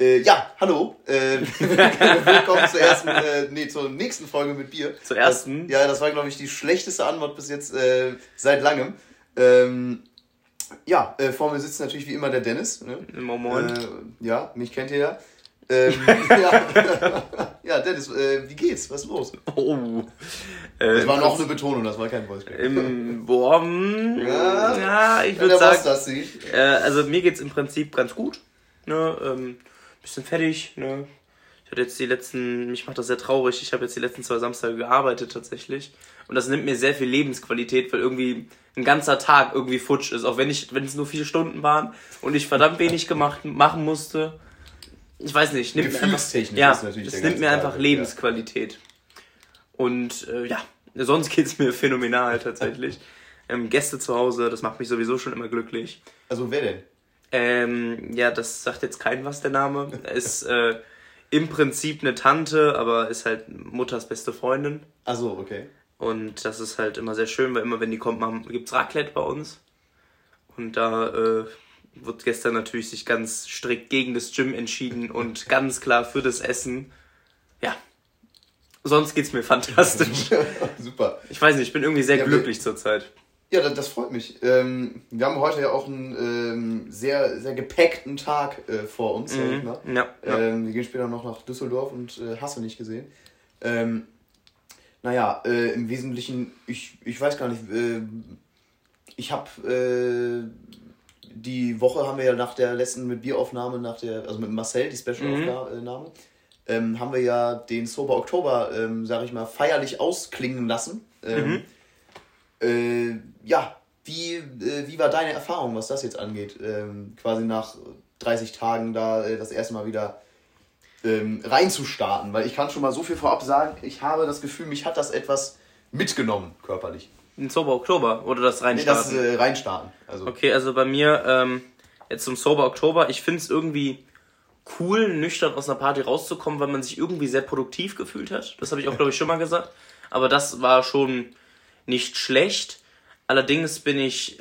Äh, ja, hallo. Äh, willkommen zur ersten, äh, nee, zur nächsten Folge mit Bier. Zur ersten? Das, ja, das war, glaube ich, die schlechteste Antwort bis jetzt äh, seit langem. Ähm, ja, äh, vor mir sitzt natürlich wie immer der Dennis. Ne? Moin. Äh, ja, mich kennt ihr ja. Ähm, ja. ja, Dennis, äh, wie geht's? Was ist los? Oh. Das war noch eine Betonung, das war kein Voice Im boah, Ja. ja, ich würde sagen, äh, also mir geht's im Prinzip ganz gut. Ne, ähm, bisschen fertig. Ne. Ich hatte jetzt die letzten, mich macht das sehr traurig. Ich habe jetzt die letzten zwei Samstage gearbeitet tatsächlich und das nimmt mir sehr viel Lebensqualität, weil irgendwie ein ganzer Tag irgendwie futsch ist, auch wenn ich, wenn es nur vier Stunden waren und ich verdammt wenig gemacht machen musste. Ich weiß nicht, nimmt mir einfach, ja, das der nimmt mir Tag einfach weg, Lebensqualität. Und äh, ja, sonst geht's mir phänomenal tatsächlich. Ähm, Gäste zu Hause, das macht mich sowieso schon immer glücklich. Also wer denn? Ähm, ja, das sagt jetzt kein was der Name. Ist äh, im Prinzip eine Tante, aber ist halt Mutters beste Freundin. Also okay. Und das ist halt immer sehr schön, weil immer wenn die kommt, machen, gibt's Raclette bei uns. Und da äh, wird gestern natürlich sich ganz strikt gegen das Gym entschieden und ganz klar für das Essen. Ja. Sonst geht's mir fantastisch. Super. Ich weiß nicht, ich bin irgendwie sehr Ja, glücklich zurzeit. Ja, das, das freut mich. Ähm, wir haben heute ja auch einen ähm, sehr, sehr gepackten Tag äh, vor uns, mal. Ja, ja. Ähm, wir gehen später noch nach Düsseldorf und äh, hast du nicht gesehen. Ähm, naja, äh, im Wesentlichen, ich, ich weiß gar nicht, äh, ich habe äh, die Woche haben wir ja nach der letzten mit Bieraufnahme, nach der, also mit Marcel, die Special-Aufnahme, ähm, haben wir ja den Sober Oktober, ähm, sag ich mal, feierlich ausklingen lassen. Ähm, äh, ja, wie, äh, wie war deine Erfahrung, was das jetzt angeht? Ähm, quasi nach 30 Tagen da äh, das erste Mal wieder ähm, reinzustarten, weil ich kann schon mal so viel vorab sagen, ich habe das Gefühl, mich hat das etwas mitgenommen, körperlich. Ein Sober Oktober oder das Nee, reinstarten? das äh, reinstarten. Also, Okay, also bei mir, ähm, jetzt zum Sober Oktober, ich finde es irgendwie cool, nüchtern aus einer Party rauszukommen, weil man sich irgendwie sehr produktiv gefühlt hat. Das habe ich auch, glaube ich, schon mal gesagt. Aber das war schon nicht schlecht. Allerdings bin ich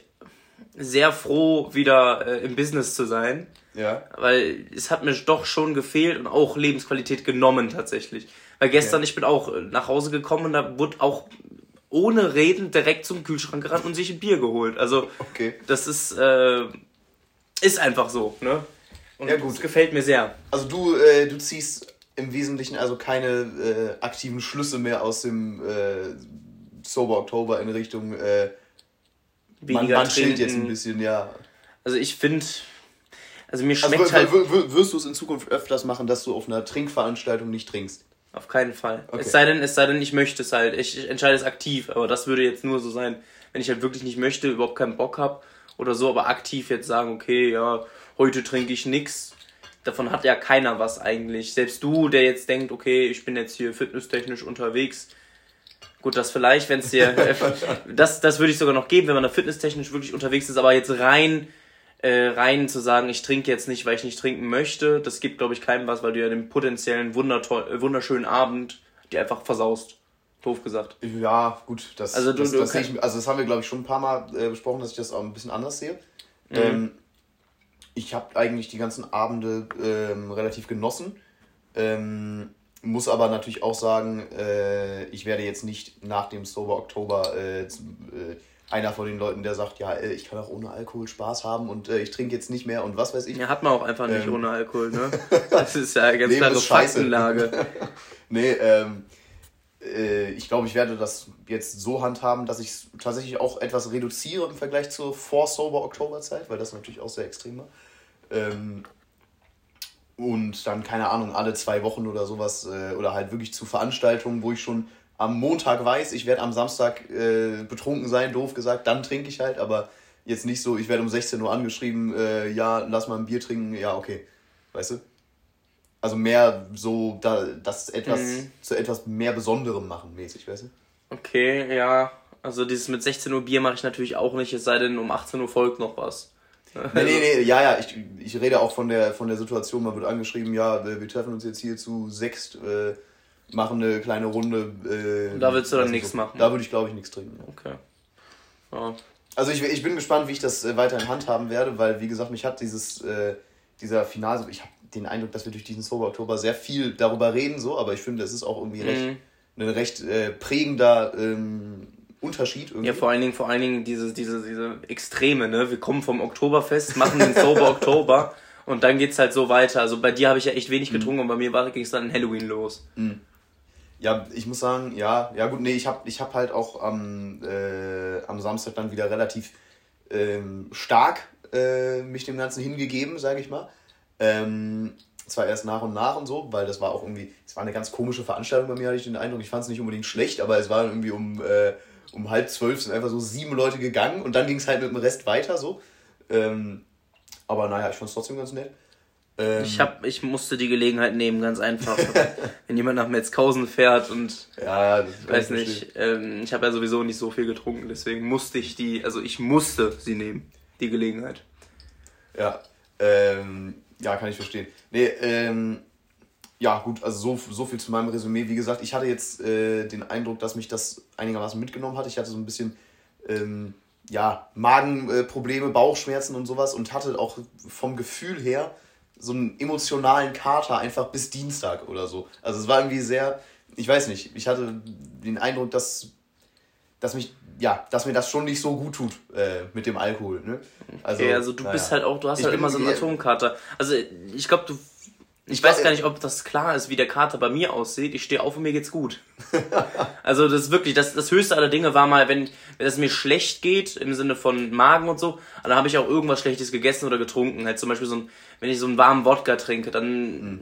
sehr froh, wieder äh, im Business zu sein. ja. Weil es hat mir doch schon gefehlt und auch Lebensqualität genommen tatsächlich. Weil gestern, Okay. ich bin auch äh, nach Hause gekommen und da wurde auch ohne Reden direkt zum Kühlschrank gerannt und sich ein Bier geholt. Also Okay. das ist, äh, ist einfach so, ne? Und Ja, gut. Das gefällt mir sehr. Also du, äh, du ziehst im Wesentlichen also keine äh, aktiven Schlüsse mehr aus dem äh, Sober Oktober in Richtung äh, man, man chillt jetzt ein bisschen, ja. Also ich finde, also mir Also schmeckt w- halt wirst du es in Zukunft öfters machen, dass du auf einer Trinkveranstaltung nicht trinkst? auf keinen Fall. Okay. Es sei denn, es sei denn, ich möchte es halt. Ich, ich entscheide es aktiv, aber das würde jetzt nur so sein, wenn ich halt wirklich nicht möchte, überhaupt keinen Bock hab oder so, aber aktiv jetzt sagen, okay, ja, heute trinke ich nix. Davon hat ja keiner was eigentlich. Selbst du, der jetzt denkt, okay, ich bin jetzt hier fitnesstechnisch unterwegs. Gut, das vielleicht, wenn es dir. das, das würde ich sogar noch geben, wenn man da fitnesstechnisch wirklich unterwegs ist, aber jetzt rein, äh, rein zu sagen, ich trinke jetzt nicht, weil ich nicht trinken möchte, das gibt, glaube ich, keinem was, weil du ja den potenziellen äh, wunderschönen Abend dir einfach versaust. Doof gesagt. Ja, gut, das, Also du- das, das, sehe kann- ich, also das haben wir, glaube ich, schon ein paar Mal äh, besprochen, dass ich das auch ein bisschen anders sehe. Mhm. Ähm, ich habe eigentlich die ganzen Abende ähm, relativ genossen. Ähm, muss aber natürlich auch sagen, äh, ich werde jetzt nicht nach dem Sober Oktober äh, äh, einer von den Leuten, der sagt, ja, äh, ich kann auch ohne Alkohol Spaß haben und äh, ich trinke jetzt nicht mehr und was weiß ich. Ja, hat man auch einfach nicht Ähm. ohne Alkohol, ne? Das ist ja eine ganz klare. Faktenlage. Nee, ähm, äh, ich glaube, ich werde das jetzt so handhaben, dass ich es tatsächlich auch etwas reduziere im Vergleich zur Vor-Sober-Oktober-Zeit, weil das natürlich auch sehr extrem war. Ähm, und dann, keine Ahnung, alle zwei Wochen oder sowas, äh, oder halt wirklich zu Veranstaltungen, wo ich schon am Montag weiß, ich werde am Samstag äh, betrunken sein, doof gesagt, dann trinke ich halt, aber jetzt nicht so, ich werde um 16 Uhr angeschrieben, äh, ja, lass mal ein Bier trinken, ja, okay. Weißt du? Also mehr so, da, das etwas Mhm. zu etwas mehr Besonderem machen, mäßig, weißt du? Okay, ja. Also dieses mit 16 Uhr Bier mache ich natürlich auch nicht, es sei denn, um 18 Uhr folgt noch was. Nee, nee, nee, ja, ja, ich, ich rede auch von der, von der Situation, man wird angeschrieben, ja, wir treffen uns jetzt hier zu sechst, äh, machen eine kleine Runde. Äh, Und da willst du dann nichts so. machen? Da würde ich, glaube ich, nichts trinken. ja. Okay. Ja. Also ich, ich bin gespannt, wie ich das äh, weiter in Hand haben werde, weil, wie gesagt, mich hat dieses, äh, dieser Final, ich habe den Eindruck, dass wir durch diesen Sober Oktober sehr viel darüber reden, so, aber ich finde, es ist auch irgendwie recht, Mhm. ein recht äh, prägender ähm, Unterschied. Irgendwie. Ja, vor allen Dingen, vor allen Dingen diese, diese, diese Extreme, ne? Wir kommen vom Oktoberfest, machen den Sober Oktober und dann geht's halt so weiter. Also bei dir habe ich ja echt wenig getrunken und bei mir ging es dann in Halloween los. Ja, ich muss sagen, ja, ja gut, nee, ich habe ich hab halt auch am, äh, am Samstag dann wieder relativ ähm, stark äh, mich dem Ganzen hingegeben, sage ich mal. Ähm, zwar erst nach und nach und so, weil das war auch irgendwie, es war eine ganz komische Veranstaltung bei mir, hatte ich den Eindruck. Ich fand es nicht unbedingt schlecht, aber es war irgendwie um, äh, um halb zwölf sind einfach so sieben Leute gegangen und dann ging es halt mit dem Rest weiter so. Ähm, aber naja, ich fand es trotzdem ganz nett. Ähm, Ich hab, ich musste die Gelegenheit nehmen, ganz einfach. Wenn jemand nach Metzkausen fährt und ja, das ich weiß nicht, ähm, ich habe ja sowieso nicht so viel getrunken, deswegen musste ich die, also ich musste sie nehmen, die Gelegenheit. Ja, ähm, ja, kann ich verstehen. Nee, ähm, ja, gut, also so, so viel zu meinem Resümee. Wie gesagt, ich hatte jetzt äh, den Eindruck, dass mich das einigermaßen mitgenommen hat. Ich hatte so ein bisschen, ähm, ja, Magenprobleme, Bauchschmerzen und sowas und hatte auch vom Gefühl her so einen emotionalen Kater einfach bis Dienstag oder so. Also es war irgendwie sehr, ich weiß nicht, ich hatte den Eindruck, dass, dass mich, ja, dass mir das schon nicht so gut tut äh, mit dem Alkohol. Ne? Also, Okay, also du naja. bist halt auch, du hast Ich halt immer so einen. Atomkater. Also ich glaube, du. Ich weiß gar nicht, ob das klar ist, wie der Kater bei mir aussieht. Ich stehe auf und mir geht's gut. also das ist wirklich, das, das höchste aller Dinge war mal, wenn, wenn es mir schlecht geht, im Sinne von Magen und so, dann habe ich auch irgendwas Schlechtes gegessen oder getrunken. Halt zum Beispiel so ein, wenn ich so einen warmen Wodka trinke, dann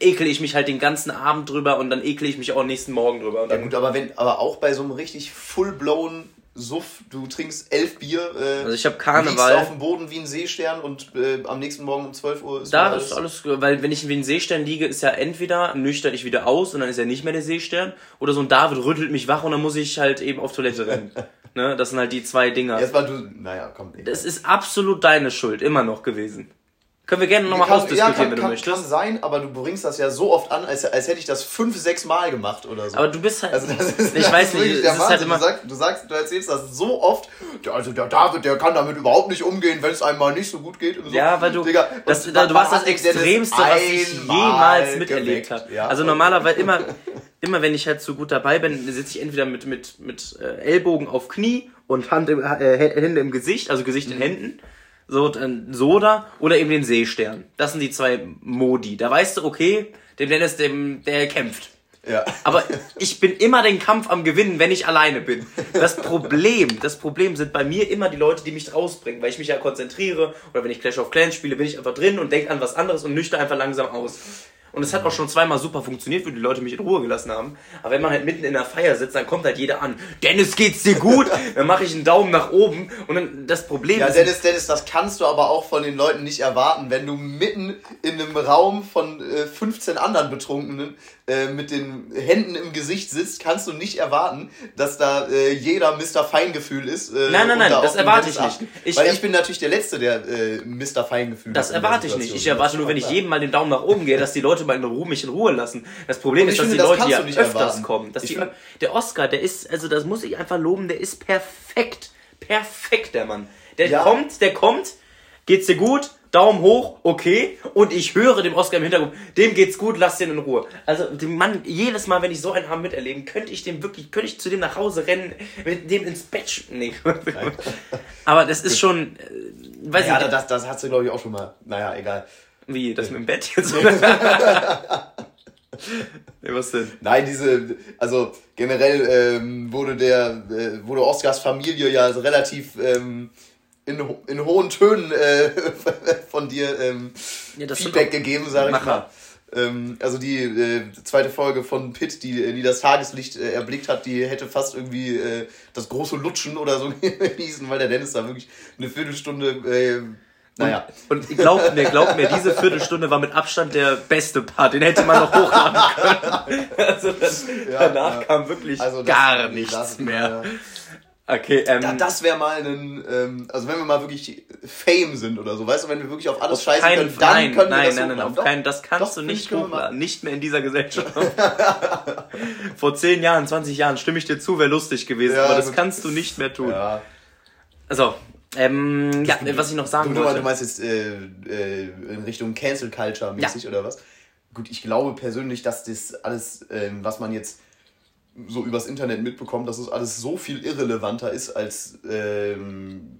ekel ich mich halt den ganzen Abend drüber und dann ekel ich mich auch nächsten Morgen drüber. Und Ja gut, aber wenn, aber auch bei so einem richtig full-blown Suff, du trinkst elf Bier, äh, also ich habe liegst Karneval. auf dem Boden wie ein Seestern und äh, am nächsten Morgen um 12 Uhr ist Da wieder ist alles, weil wenn ich wie ein Seestern liege, ist ja entweder nüchtern ich wieder aus und dann ist er nicht mehr der Seestern, oder so ein David rüttelt mich wach und dann muss ich halt eben auf Toilette rennen. ne, das sind halt die zwei Dinger. Erstmal du, naja, komm. ey. Das ist absolut deine Schuld, immer noch gewesen. Können wir gerne nochmal ausdiskutieren, kann, wenn du kann, möchtest. Kann sein, aber du bringst das ja so oft an, als, als hätte ich das fünf, sechs Mal gemacht oder so. Aber du bist halt, also das ist, ich das weiß nicht, ist halt immer, du, sagst, du sagst, du erzählst das so oft. Ja, also der David, der kann damit überhaupt nicht umgehen, wenn es einem mal nicht so gut geht. So. Ja, weil du, Digga, das, du warst das Extremste, was ich einmal jemals miterlebt habe. Ja, also normalerweise immer, immer wenn ich halt so gut dabei bin, sitze ich entweder mit, mit, mit äh, Ellbogen auf Knie und Hand im, äh, Hände im Gesicht, also Gesicht Mhm. in Händen. So, dann Soda oder eben den Seestern. Das sind die zwei Modi. Da weißt du, okay, dem Dennis, dem, der kämpft. Ja. Aber ich bin immer den Kampf am Gewinnen, wenn ich alleine bin. Das Problem, das Problem sind bei mir immer die Leute, die mich rausbringen, weil ich mich ja konzentriere oder wenn ich Clash of Clans spiele, bin ich einfach drin und denke an was anderes und nüchter einfach langsam aus. Und es hat auch schon zweimal super funktioniert, wo die Leute mich in Ruhe gelassen haben. Aber wenn man halt mitten in der Feier sitzt, dann kommt halt jeder an. Dennis, geht's dir gut? Dann mache ich einen Daumen nach oben. Und dann das Problem Ja, ist, Dennis, Dennis, das kannst du aber auch von den Leuten nicht erwarten, wenn du mitten in einem Raum von äh, 15 anderen Betrunkenen äh, mit den Händen im Gesicht sitzt, kannst du nicht erwarten, dass da äh, jeder Mr. Feingefühl ist. Äh, Nein, nein, nein, da das erwarte ich nicht. Ich- Weil ich bin natürlich der Letzte, der äh, Mr. Feingefühl Das erwarte ich nicht. Ich erwarte nur, wenn ich jedem mal den Daumen nach oben gehe, dass die Leute mal in Ruhe, mich in Ruhe lassen. Das Problem ist, dass finde, die das Leute ja öfters erwarten. kommen. Dass Ich die, find- der Oscar, der ist, also das muss ich einfach loben, der ist perfekt. Perfekt, der Mann. Der Ja. kommt, der kommt, geht's dir gut? Daumen hoch, okay. Und ich höre dem Oscar im Hintergrund, dem geht's gut, lass den in Ruhe. Also, dem Mann, jedes Mal, wenn ich so einen haben miterleben, könnte ich dem wirklich, könnte ich zu dem nach Hause rennen, mit dem ins Bett, nee. Aber das ist schon, äh, weiß Ja, nicht, das, das hast du, glaube ich, auch schon mal. Naja, egal. wie, das mit dem Bett jetzt? nee, was denn? Nein, diese, also generell ähm, wurde der, äh, wurde Oscars Familie ja relativ ähm, in, in hohen Tönen äh, von dir ähm, Ja, das Feedback gegeben, sage ich mal. Ähm, also die äh, zweite Folge von Pitt, die, die das Tageslicht äh, erblickt hat, die hätte fast irgendwie äh, das große Lutschen oder so hießen, weil der Dennis da wirklich eine Viertelstunde, äh, naja. Und glaubt mir, glaubt mir, diese Viertelstunde war mit Abstand der beste Part. Den hätte man noch hochladen können. Also das, Ja, danach ja. kam wirklich Also das- gar nichts das- mehr. ja. Okay, ähm, Ja, das wäre mal ein, ähm, also wenn wir mal wirklich Fame sind oder so, weißt du, wenn wir wirklich auf alles auf scheißen keinen können, dann nein, können wir nein, das nein, nein, hochladen. auf Doch. keinen, das kannst Doch, du nicht hochladen. Nicht mehr in dieser Gesellschaft. Vor 10 Jahren, 20 Jahren stimme ich dir zu, wäre lustig gewesen, Ja, aber das kannst du nicht mehr tun. Ja, Also, Ähm, ja, was ich noch sagen du, wollte. Du meinst jetzt äh, äh, in Richtung Cancel Culture mäßig ja. oder was? Gut, ich glaube persönlich, dass das alles, ähm, was man jetzt so übers Internet mitbekommt, dass es alles so viel irrelevanter ist, als ähm,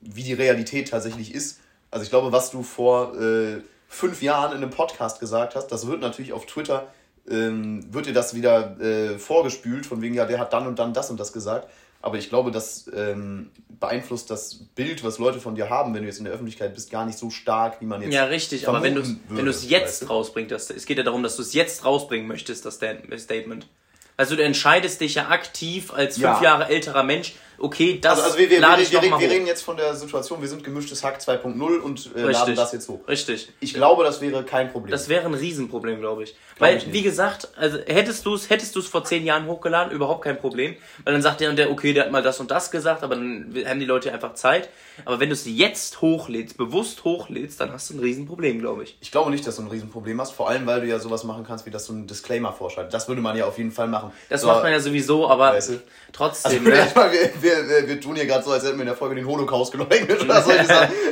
wie die Realität tatsächlich ist. Also ich glaube, was du vor äh, fünf Jahren in einem Podcast gesagt hast, das wird natürlich auf Twitter, ähm, wird dir das wieder äh, vorgespült, von wegen, ja, der hat dann und dann das und das gesagt. Aber ich glaube, das ähm, beeinflusst das Bild, was Leute von dir haben, wenn du jetzt in der Öffentlichkeit bist, gar nicht so stark, wie man jetzt. Ja, richtig, aber wenn, wenn du es jetzt weißt du? rausbringst, es geht ja darum, dass du es jetzt rausbringen möchtest, das Statement. Also du entscheidest dich ja aktiv als fünf ja. Jahre älterer Mensch, okay, das also, also wir, wir, lade ich wir, wir, wir reden jetzt von der Situation, wir sind gemischtes Hack 2.0 und äh, laden das jetzt hoch. Richtig. Ich glaube, das wäre kein Problem. Das wäre ein Riesenproblem, glaube ich. Glaub Weil, ich wie gesagt, also hättest du es hättest du's vor zehn Jahren hochgeladen, überhaupt kein Problem. Weil dann sagt der und der, okay, der hat mal das und das gesagt, aber dann haben die Leute einfach Zeit. Aber wenn du es jetzt hochlädst, bewusst hochlädst, dann hast du ein Riesenproblem, glaube ich. Ich glaube nicht, dass du ein Riesenproblem hast, vor allem, weil du ja sowas machen kannst, wie dass du einen Disclaimer vorschreibst. Das würde man ja auf jeden Fall machen. Das so, macht man ja sowieso, aber weißt du? trotzdem. Also, ne? wir, wir, tun hier gerade so, als hätten wir in der Folge den Holocaust geleugnet oder so.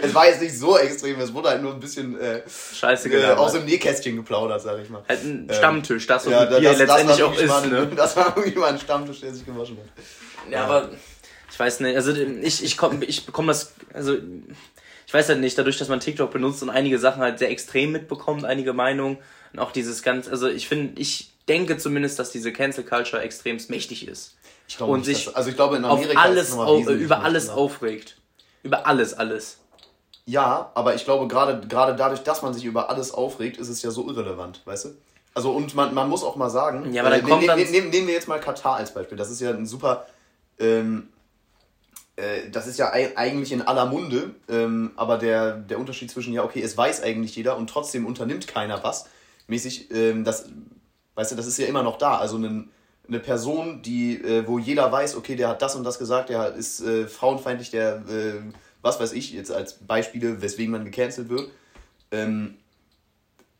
es war jetzt nicht so extrem, es wurde halt nur ein bisschen äh, Scheiße äh, aus dem Nähkästchen geplaudert, sag ich mal. Halt ein ähm, Stammtisch, das und ja, das, letztendlich das auch ist. Mal, ne? Das war irgendwie mal ein Stammtisch, der sich gewaschen hat. Ja, ja. aber ich weiß nicht, also ich, ich, komm, ich bekomme das, also ich weiß halt nicht, dadurch, dass man TikTok benutzt und einige Sachen halt sehr extrem mitbekommt, einige Meinungen und auch dieses ganz, also ich finde, ich denke zumindest, dass diese Cancel Culture extremst mächtig ist. Ich glaube und nicht, sich dass, also ich glaube in Amerika auf alles, auf, über alles mehr. aufregt. Über alles, alles. Ja, aber ich glaube gerade gerade dadurch, dass man sich über alles aufregt, ist es ja so irrelevant, weißt du? Also und man, man muss auch mal sagen, ja, aber dann äh, kommt ne, ne, nehmen, nehmen wir jetzt mal Katar als Beispiel. Das ist ja ein super ähm, äh, das ist ja eigentlich in aller Munde, ähm, aber der, der Unterschied zwischen, ja, okay, es weiß eigentlich jeder und trotzdem unternimmt keiner was, mäßig, ähm, das, weißt du, das ist ja immer noch da. Also ein, eine Person, die, äh, wo jeder weiß, okay, der hat das und das gesagt, der ist äh, frauenfeindlich, der, äh, was weiß ich, jetzt als Beispiele, weswegen man gecancelt wird. Ähm,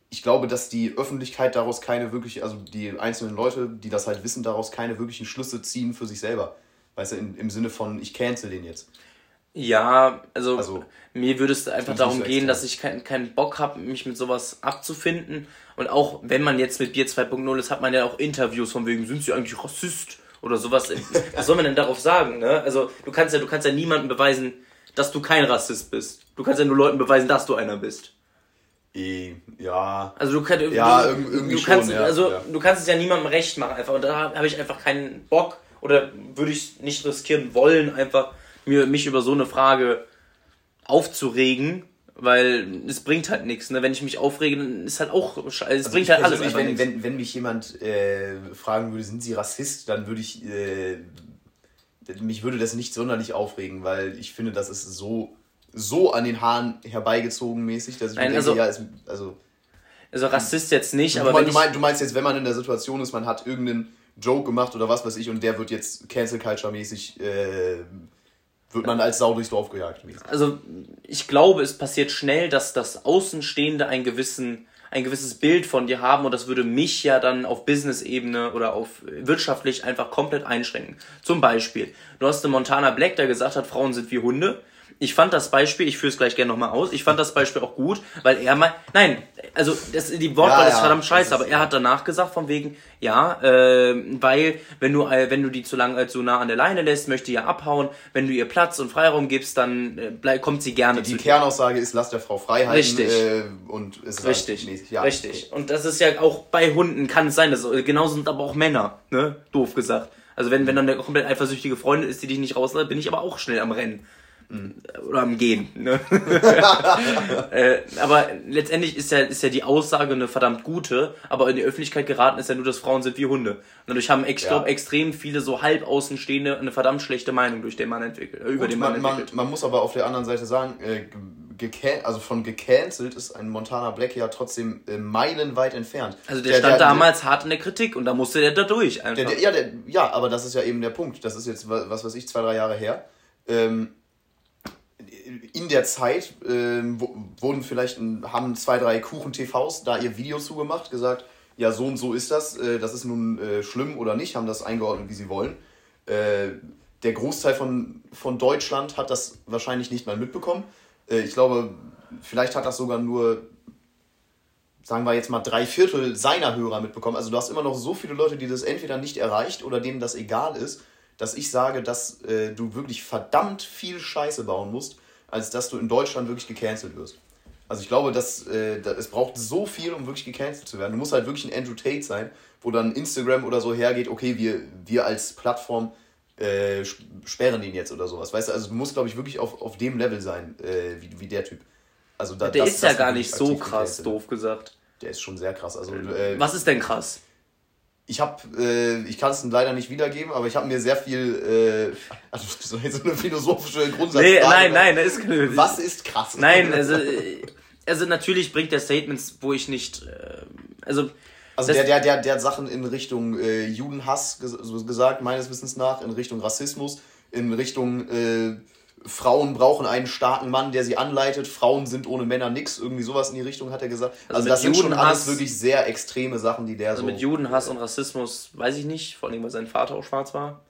ich glaube, dass die Öffentlichkeit daraus keine wirklich, also die einzelnen Leute, die das halt wissen, daraus keine wirklichen Schlüsse ziehen für sich selber. Weißt du, in, im Sinne von, ich cancel den jetzt. Ja, also, also mir würde es einfach darum so gehen, dass ich keinen kein Bock habe, mich mit sowas abzufinden. Und auch wenn man jetzt mit Bier 2.0 ist, hat man ja auch Interviews von wegen, sind sie eigentlich Rassist oder sowas. Was soll man denn darauf sagen? Ne? Also du kannst ja, du kannst ja niemandem beweisen, dass du kein Rassist bist. Du kannst ja nur Leuten beweisen, dass du einer bist. E, ja. Also du, kann, ja, du, irgendwie du kannst, schon, ja, also ja. du kannst es ja niemandem recht machen einfach. Und da habe ich einfach keinen Bock oder würde ich nicht riskieren wollen, einfach mir, mich über so eine Frage aufzuregen, weil es bringt halt nichts. Ne? Wenn ich mich aufrege, dann ist halt auch es also bringt halt alles einfach wenn, wenn, wenn mich jemand äh, fragen würde, sind Sie Rassist, dann würde ich äh, mich würde das nicht sonderlich aufregen, weil ich finde, das ist so so an den Haaren herbeigezogen mäßig, dass ich Nein, denke, also, ja, ist, also also Rassist jetzt nicht, aber du, meinst, du meinst jetzt, wenn man in der Situation ist, man hat irgendeinen Joke gemacht oder was weiß ich und der wird jetzt Cancel Culture mäßig, äh, wird man als Sau durchs Dorf gejagt. Also ich glaube, es passiert schnell, dass das Außenstehende einen gewissen ein gewisses Bild von dir haben und das würde mich ja dann auf Business-Ebene oder auf wirtschaftlich einfach komplett einschränken. Zum Beispiel, du hast einen Montana Black, der gesagt hat, Frauen sind wie Hunde ich fand das Beispiel, ich führe es gleich gerne nochmal aus, ich fand das Beispiel auch gut, weil er mal, nein, also das, die Wortwahl ja, ist verdammt scheiße, aber er hat danach gesagt von wegen, ja, äh, weil wenn du äh, wenn du die zu lang äh, zu nah an der Leine lässt, möchte ihr abhauen, wenn du ihr Platz und Freiraum gibst, dann äh, bleib, kommt sie gerne die, zu Die Kernaussage ist, lass der Frau Freiheit. Richtig. Äh, und ist Richtig. Ja. Richtig. Und das ist ja auch bei Hunden kann es sein, dass, genauso sind aber auch Männer, ne? Doof gesagt. Also wenn, wenn dann eine komplett eifersüchtige Freundin ist, die dich nicht rauslässt, bin ich aber auch schnell am Rennen. Oder am Gehen. Ne? äh, aber letztendlich ist ja, ist ja die Aussage eine verdammt gute, aber in die Öffentlichkeit geraten ist ja nur, dass Frauen sind wie Hunde. Und dadurch haben, ich ja. glaube, extrem viele so halb Außenstehende eine verdammt schlechte Meinung durch den Mann entwickelt, äh, über den Mann man, entwickelt. Man, man muss aber auf der anderen Seite sagen, äh, also von gecancelt ist ein Montana Black ja trotzdem äh, meilenweit entfernt. Also der, der stand der, damals der, hart in der Kritik und da musste der da durch einfach. ja, ja, aber das ist ja eben der Punkt. Das ist jetzt, was weiß ich, zwei, drei Jahre her. Ähm, in der Zeit äh, wurden vielleicht haben zwei, drei Kuchen-TVs da ihr Video zugemacht, gesagt, ja, so und so ist das, äh, das ist nun äh, schlimm oder nicht, haben das eingeordnet, wie sie wollen. Äh, der Großteil von, von Deutschland hat das wahrscheinlich nicht mal mitbekommen. Äh, ich glaube, vielleicht hat das sogar nur, sagen wir jetzt mal, drei Viertel seiner Hörer mitbekommen. Also du hast immer noch so viele Leute, die das entweder nicht erreicht oder denen das egal ist, dass ich sage, dass äh, du wirklich verdammt viel Scheiße bauen musst, als dass du in Deutschland wirklich gecancelt wirst. Also ich glaube, dass, äh, dass es braucht so viel, um wirklich gecancelt zu werden. Du musst halt wirklich ein Andrew Tate sein, wo dann Instagram oder so hergeht, okay, wir, wir als Plattform äh, sperren ihn jetzt oder sowas. Weißt du, also du musst, glaube ich, wirklich auf, auf dem Level sein, äh, wie, wie der Typ. Also da, der das, ist ja gar nicht so krass, doof gesagt. Der ist schon sehr krass. Also, äh, Was ist denn krass? Ich habe, äh, ich kann es leider nicht wiedergeben, aber ich habe mir sehr viel, äh, also so eine philosophische Grundsatz. Nee, nein, nein, das ist keine, Was ist krass? Nein, also, also natürlich bringt der Statements, wo ich nicht, äh, also also der, der, der, der hat Sachen in Richtung äh, Judenhass ges gesagt, meines Wissens nach, in Richtung Rassismus, in Richtung äh, Frauen brauchen einen starken Mann, der sie anleitet, Frauen sind ohne Männer nix, irgendwie sowas in die Richtung hat er gesagt. Also, also das sind schon alles wirklich sehr extreme Sachen, die der also so... mit Judenhass und Rassismus weiß ich nicht, vor allem weil sein Vater auch schwarz war.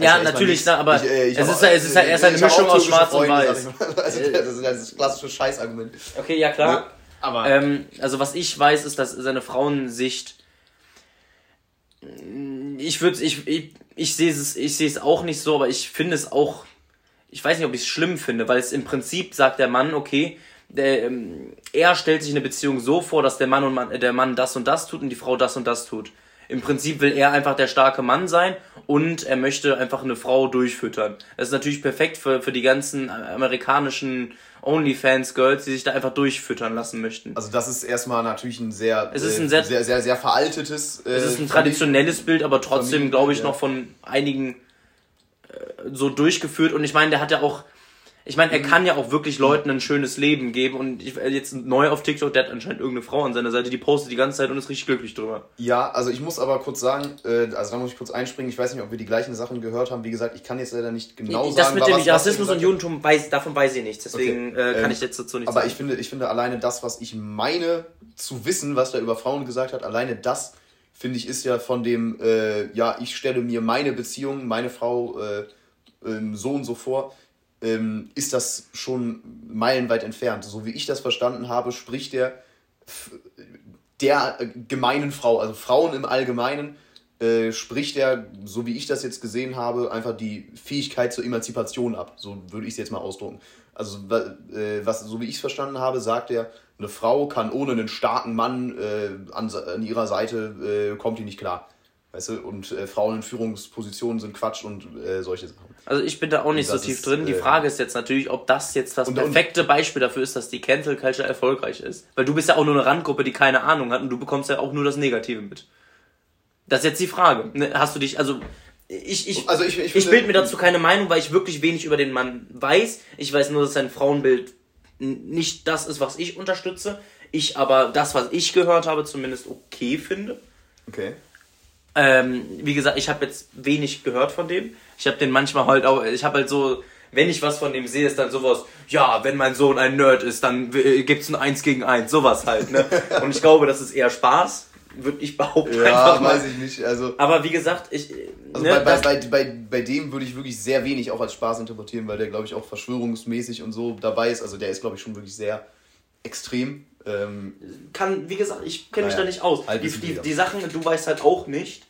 ja, natürlich, na, aber ich, äh, ich es, ist, es ist halt erst eine Mischung aus Schwarz und Weiß. Also, das ist das klassische Scheißargument. Okay, ja klar. Ja. Aber ähm, also was ich weiß, ist, dass seine Frauensicht. Ich würde, ich, ich, ich sehe es, ich sehe es auch nicht so, aber ich finde es auch. Ich weiß nicht, ob ich es schlimm finde, weil es im Prinzip sagt der Mann, okay, der, ähm, er stellt sich eine Beziehung so vor, dass der Mann und Mann, der Mann das und das tut und die Frau das und das tut. Im Prinzip will er einfach der starke Mann sein und er möchte einfach eine Frau durchfüttern. Das ist natürlich perfekt für, für die ganzen amerikanischen OnlyFans-Girls, die sich da einfach durchfüttern lassen möchten. Also das ist erstmal natürlich ein sehr, es ist ein sehr, sehr, sehr, sehr veraltetes. Äh, es ist ein traditionelles Bild, aber trotzdem, glaube ich, ja. noch von einigen äh, so durchgeführt. Und ich meine, der hat ja auch ich meine, er mhm. kann ja auch wirklich Leuten ein schönes Leben geben und ich, jetzt neu auf TikTok, der hat anscheinend irgendeine Frau an seiner Seite, die postet die ganze Zeit und ist richtig glücklich drüber. Ja, also ich muss aber kurz sagen, äh, also da muss ich kurz einspringen, ich weiß nicht, ob wir die gleichen Sachen gehört haben. Wie gesagt, ich kann jetzt leider nicht genau das sagen. Das mit dem Rassismus und Judentum, weiß, davon weiß ich nichts, deswegen okay. äh, kann ähm, ich jetzt dazu nichts aber sagen. Aber ich finde, ich finde alleine das, was ich meine zu wissen, was er über Frauen gesagt hat, alleine das, finde ich, ist ja von dem, äh, ja, ich stelle mir meine Beziehung, meine Frau äh, ähm, so und so vor ähm, ist das schon meilenweit entfernt. So wie ich das verstanden habe, spricht er der gemeinen Frau, also Frauen im Allgemeinen, äh, spricht er, so wie ich das jetzt gesehen habe, einfach die Fähigkeit zur Emanzipation ab. So würde ich es jetzt mal ausdrucken. Also, äh, was, so wie ich es verstanden habe, sagt er, eine Frau kann ohne einen starken Mann äh, an, an ihrer Seite, äh, kommt die nicht klar. Weißt du, und äh, Frauen in Führungspositionen sind Quatsch und äh, solche Sachen. Also ich bin da auch nicht so tief ist, drin. Die äh, Frage ist jetzt natürlich, ob das jetzt das und, perfekte und, Beispiel dafür ist, dass die Cancel Culture erfolgreich ist. Weil du bist ja auch nur eine Randgruppe, die keine Ahnung hat und du bekommst ja auch nur das Negative mit. Das ist jetzt die Frage. Ne, hast du dich, also ich, ich, also ich, ich, ich bilde mir dazu keine Meinung, weil ich wirklich wenig über den Mann weiß. Ich weiß nur, dass sein Frauenbild nicht das ist, was ich unterstütze. Ich aber das, was ich gehört habe, zumindest okay finde. Okay. Ähm, wie gesagt, ich habe jetzt wenig gehört von dem. Ich habe den manchmal halt auch, ich habe halt so, wenn ich was von dem sehe, ist dann sowas, ja, wenn mein Sohn ein Nerd ist, dann äh, gibt's ein Eins gegen Eins, sowas halt, ne? Und ich glaube, das ist eher Spaß, würde ich behaupten. Ja, einfach weiß ich nicht. Also, Aber wie gesagt, ich. Also ne, bei, bei, bei, bei dem würde ich wirklich sehr wenig auch als Spaß interpretieren, weil der, glaube ich, auch verschwörungsmäßig und so dabei ist. Also der ist, glaube ich, schon wirklich sehr extrem. Ähm, Kann, wie gesagt, ich kenne mich da nicht aus. Die, die, die Sachen, du weißt halt auch nicht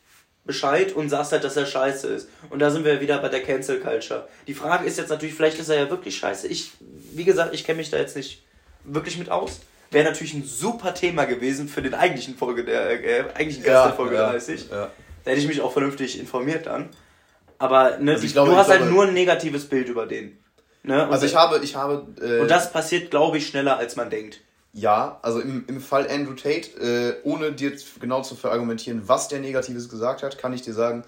Bescheid und sagst halt, dass er scheiße ist. Und da sind wir wieder bei der Cancel Culture. Die Frage ist jetzt natürlich, vielleicht ist er ja wirklich scheiße. Ich, wie gesagt, ich kenne mich da jetzt nicht wirklich mit aus. Wäre natürlich ein super Thema gewesen für den eigentlichen Folge der, äh, eigentlichen Gast ja, der Folge ja, 30. Ja. Da hätte ich mich auch vernünftig informiert dann. Aber ne, also glaube, du hast halt glaube, halt nur ein negatives Bild über den. Ne? also ich habe, ich habe. Äh, und das passiert, glaube ich, schneller als man denkt. Ja, also im, im Fall Andrew Tate, äh, ohne dir genau zu verargumentieren, was der Negatives gesagt hat, kann ich dir sagen,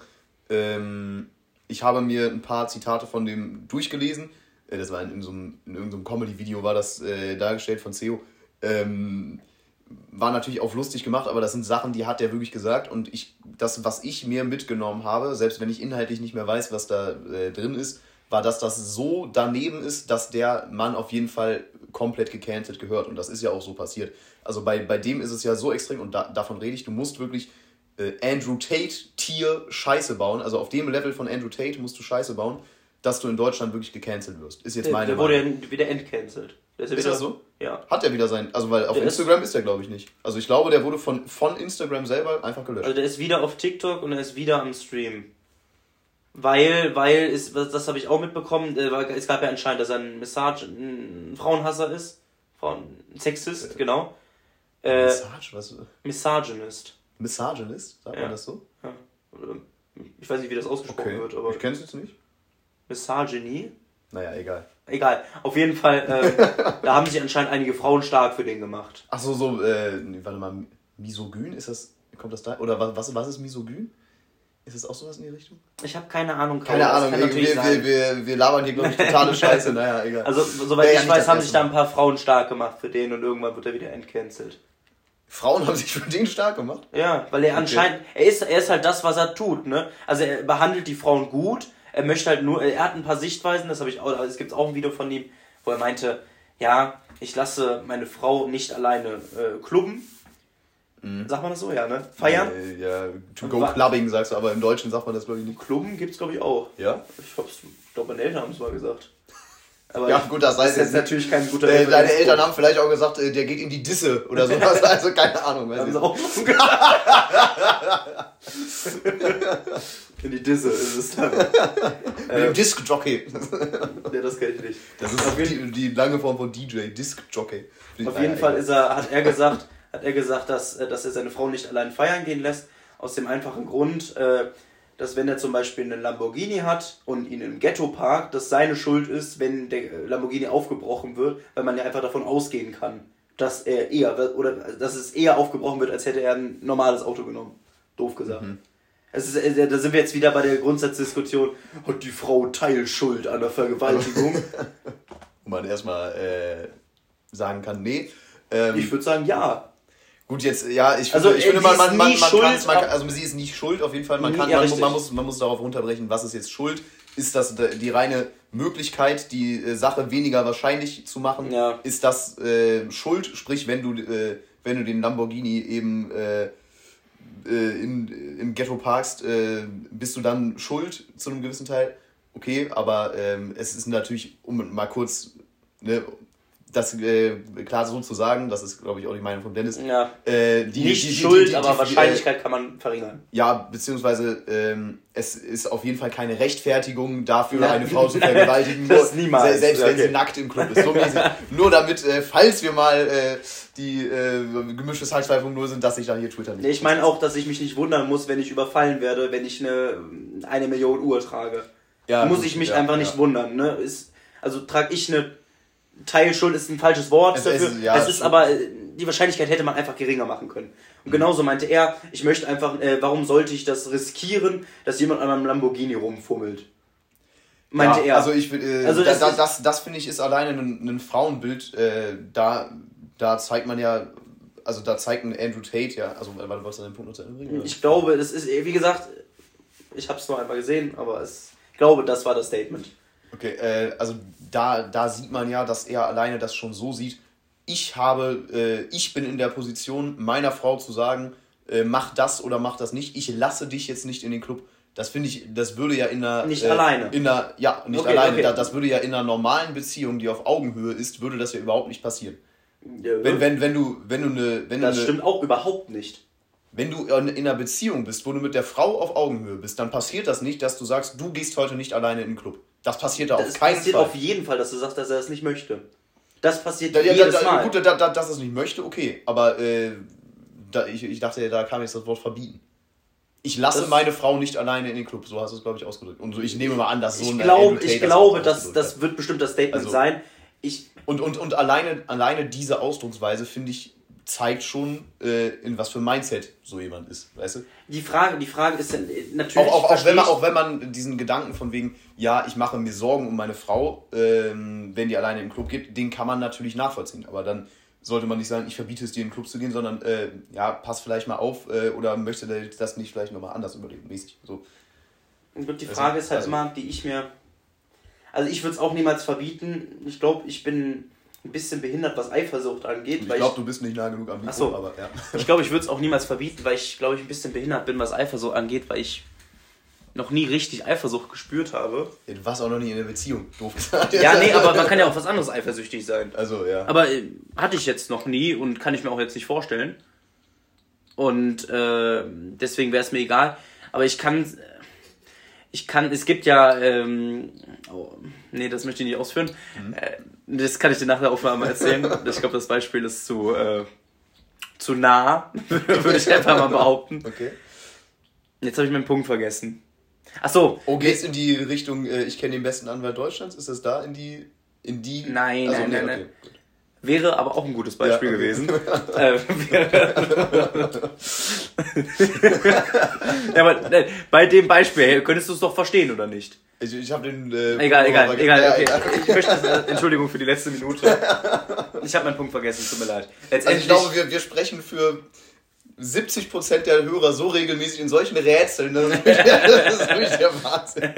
ähm, ich habe mir ein paar Zitate von dem durchgelesen. Äh, das war in, in, so einem, in irgendeinem Comedy-Video war das äh, dargestellt von CEO. Ähm, war natürlich auch lustig gemacht, aber das sind Sachen, die hat er wirklich gesagt. Und ich, das, was ich mir mitgenommen habe, selbst wenn ich inhaltlich nicht mehr weiß, was da äh, drin ist, war, dass das so daneben ist, dass der Mann auf jeden Fall komplett gecancelt gehört. Und das ist ja auch so passiert. Also bei, bei dem ist es ja so extrem, und da, davon rede ich, du musst wirklich äh, Andrew Tate-Tier Scheiße bauen. Also auf dem Level von Andrew Tate musst du Scheiße bauen, dass du in Deutschland wirklich gecancelt wirst. Ist jetzt Der, meine der wurde Meinung. ja wieder entcancelt. Der Ist wieder, das so? Ja. Hat er wieder sein, also weil auf Der ist- Instagram ist er glaube ich nicht. Also ich glaube, der wurde von, von Instagram selber einfach gelöscht. Also der ist wieder auf TikTok und er ist wieder am Stream. Weil, weil, ist, das, das habe ich auch mitbekommen, äh, weil es gab ja anscheinend, dass er ein Message, ein Frauenhasser ist. Frauen, Sexist, genau. Äh, Massage, was? Misogynist. Misogynist? Sagt Ja. man das so? Ja. Ich weiß nicht, wie das ausgesprochen Okay. wird, aber ich kenn's jetzt nicht. Misogyny. Naja, egal. Egal. Auf jeden Fall, äh, da haben sich anscheinend einige Frauen stark für den gemacht. Ach so, so, äh, nee, warte mal, misogyn, ist das, kommt das da? Oder was, was, was ist misogyn? Ist das auch sowas in die Richtung? Ich habe keine Ahnung. Keine das Ahnung, wir, wir, wir, wir, labern hier, glaube ich, totale Scheiße. Naja, egal. Also, soweit ja ich weiß, haben sich da ein paar Frauen stark gemacht für den und irgendwann wird er wieder entcancelt. Frauen haben sich für den stark gemacht. Ja, weil er anscheinend, er ist, er ist halt das, was er tut, ne? Also er behandelt die Frauen gut, er möchte halt nur, er hat ein paar Sichtweisen, das habe ich auch, also es gibt auch ein Video von ihm, wo er meinte, ja, ich lasse meine Frau nicht alleine äh, klubben. Sagt man das so, ja, ne? Feiern? Äh, ja, to go clubbing sagst du, aber im Deutschen sagt man das, glaube ich, nicht. Klubben gibt's glaube ich auch. Ja? Ich glaube meine Eltern haben es mal gesagt. Aber Ja, gut, das heißt ist jetzt natürlich kein guter Äh, deine. Eltern haben vielleicht auch gesagt, äh, der geht in die Disse oder sowas. Also keine Ahnung. Weiß ich auch. In die Disse ist es dann. Mit dem Disc Jockey. Ja, das kenne ich nicht. Das ist auf jeden, die, die lange Form von DJ, Disc Jockey. auf jeden Fall ist er, hat er gesagt, hat er gesagt, dass, äh, dass er seine Frau nicht allein feiern gehen lässt. Aus dem einfachen Grund, äh, dass wenn er zum Beispiel einen Lamborghini hat und ihn im Ghetto parkt, dass seine Schuld ist, wenn der Lamborghini aufgebrochen wird, weil man ja einfach davon ausgehen kann, dass er eher oder dass es eher aufgebrochen wird, als hätte er ein normales Auto genommen. Doof gesagt. Es ist, äh, da sind wir jetzt wieder bei der Grundsatzdiskussion, hat die Frau Teilschuld an der Vergewaltigung? Wo man erstmal äh, sagen kann, nee. Ähm, ich würde sagen, ja. Gut, jetzt, ja, ich, Also, finde- ich äh, finde, man, man, man, man, schuld, man kann, also sie ist nicht schuld, auf jeden Fall. Man, kann, ja, man, man, muss, man muss darauf runterbrechen, was ist jetzt schuld. Ist das die reine Möglichkeit, die äh, Sache weniger wahrscheinlich zu machen? Ja. Ist das äh, Schuld? Sprich, wenn du, äh, wenn du den Lamborghini eben äh, äh, in, im Ghetto parkst, äh, bist du dann schuld zu einem gewissen Teil? Okay, aber ähm, es ist natürlich, um mal kurz ne, das äh, klar so zu sagen, das ist, glaube ich, auch die Meinung von Dennis. Ja. Äh, die, Nicht die, die, Schuld, die, aber Wahrscheinlichkeit kann man verringern. Äh, ja, beziehungsweise ähm, es ist auf jeden Fall keine Rechtfertigung dafür, Ja. eine Frau zu vergewaltigen. Das nur- niemals. se- Selbst wenn Okay. sie nackt im Club ist. So mäßig. nur damit, äh, falls wir mal äh, die äh, gemischtes Hack 2.0 sind, dass ich dann hier Twitter nicht. Nee, ich meine auch, dass ich mich nicht wundern muss, wenn ich überfallen werde, wenn ich eine, eine Million Uhr trage. Ja, muss gut, ich mich einfach nicht wundern. Ne? Ist, also trage ich eine Teilschuld, ist ein falsches Wort Es dafür. ist- ja, es ist aber, äh, die Wahrscheinlichkeit hätte man einfach geringer machen können. Mhm. Und genauso meinte er, ich möchte einfach, äh, warum sollte ich das riskieren, dass jemand an einem Lamborghini rumfummelt? Meinte ja, er. Also ich äh, Also das das, ist- das, das, finde ich ist alleine ein, ein Frauenbild. Äh, da, da zeigt man ja, also da zeigt ein Andrew Tate ja, also warte, wolltest du den Punkt noch zu Ende bringen? oder? Ich glaube, das ist, wie gesagt, ich habe es nur einmal gesehen, aber es, ich glaube, das war das Statement. Okay, äh, also da, da sieht man ja, dass er alleine das schon so sieht. Ich habe, äh, ich bin in der Position, meiner Frau zu sagen, äh, mach das oder mach das nicht. Ich lasse dich jetzt nicht in den Club. Das finde ich, das würde ja in einer. Nicht äh, alleine. In einer, ja, nicht Okay, alleine. okay. Da, das würde ja in einer normalen Beziehung, die auf Augenhöhe ist, würde das ja überhaupt nicht passieren. Ja, Wenn, wenn, wenn du, wenn du eine, wenn du das eine, stimmt auch überhaupt nicht. wenn du in einer Beziehung bist, wo du mit der Frau auf Augenhöhe bist, dann passiert das nicht, dass du sagst, du gehst heute nicht alleine in den Club. Das passiert da Das auf keinen passiert Fall. auf jeden Fall, dass du sagst, dass er es nicht möchte. Das passiert Da, ja, jedes da, da, Mal. gut, da, da, dass er es nicht möchte, okay. Aber äh, da, ich, ich dachte, da kam jetzt das Wort verbieten. Ich lasse Das- meine Frau nicht alleine in den Club. So hast du es, glaube ich, ausgedrückt. Und so, ich nehme mal an, dass so ich ein Tate ich das glaube, das hat. wird bestimmt das Statement Also- sein. Ich, Und, und, und alleine, alleine diese Ausdrucksweise, finde ich, zeigt schon, äh, in was für ein Mindset so jemand ist. Weißt du? die Frage, die Frage ist äh, natürlich. Auch, auch, auch, wenn man, auch wenn man diesen Gedanken von wegen, ja, ich mache mir Sorgen um meine Frau, ähm, wenn die alleine im Club geht, den kann man natürlich nachvollziehen. Aber dann sollte man nicht sagen, ich verbiete es dir in den Club zu gehen, sondern äh, ja, pass vielleicht mal auf äh, oder möchte das nicht vielleicht nochmal anders überlegen, mäßig. So. Und die Also- Frage ist halt also- immer, die ich mir. Also ich würde es auch niemals verbieten. Ich glaube, ich bin ein bisschen behindert, was Eifersucht angeht. Ich glaube, du bist nicht nah genug am Mikro, so. aber ja. Ich glaube, ich würde es auch niemals verbieten, weil ich, glaube ich, ein bisschen behindert bin, was Eifersucht angeht, weil ich noch nie richtig Eifersucht gespürt habe. Du warst auch noch nie in einer Beziehung, doof gesagt. Ja, nee, aber man kann ja auch was anderes eifersüchtig sein. Also, ja. Aber äh, hatte ich jetzt noch nie und kann ich mir auch jetzt nicht vorstellen. Und äh, deswegen wäre es mir egal. Aber ich kann. Ich kann. Es gibt ja. Ähm, oh, nee, das möchte ich nicht ausführen. Äh, das kann ich dir nach der Aufnahme erzählen. ich glaube, das Beispiel ist zu. Äh, zu nah, würde ich einfach mal behaupten. Okay. Jetzt habe ich meinen Punkt vergessen. Ach so. Oh, geht's in die Richtung, äh, ich kenne den besten Anwalt Deutschlands? Ist das da in die. In die. Nein, Also, nein, nee, nein, okay, nein. Wäre aber auch ein gutes Beispiel Ja, okay. gewesen. Äh, ja, aber äh, bei dem Beispiel könntest du es doch verstehen, oder nicht? Ich, ich habe den. Äh, Egal, egal, egal. Okay. ja. Ich möchte, äh, Entschuldigung für die letzte Minute. Ich habe meinen Punkt vergessen, tut mir leid. Also Letztendlich, ich glaube, wir, wir sprechen für 70% der Hörer so regelmäßig in solchen Rätseln. Das ist, das ist wirklich der Wahnsinn.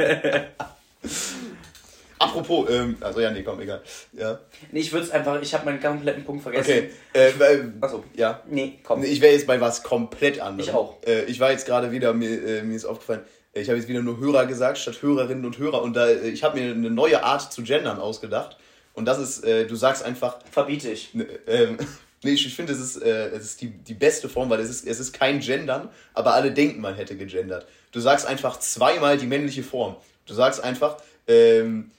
Apropos, ähm, also ja, nee, komm, egal. Ja. nee, ich würde es einfach, ich habe meinen kompletten Punkt vergessen. Okay. Äh, äh, Achso. ja. Nee, komm. Nee, Ich wäre jetzt bei was komplett anderem. Ich auch. Äh, ich war jetzt gerade wieder, mir, äh, mir ist aufgefallen, äh, ich habe jetzt wieder nur Hörer gesagt, statt Hörerinnen und Hörer. Und da, äh, ich habe mir eine neue Art zu gendern ausgedacht. Und das ist, äh, du sagst einfach, Verbiete ich. Ne, ähm, nee, ich, ich finde, es ist, äh, es ist die, die beste Form, weil es ist, es ist kein Gendern, aber alle denken, man hätte gegendert. Du sagst einfach zweimal die männliche Form. Du sagst einfach, ähm,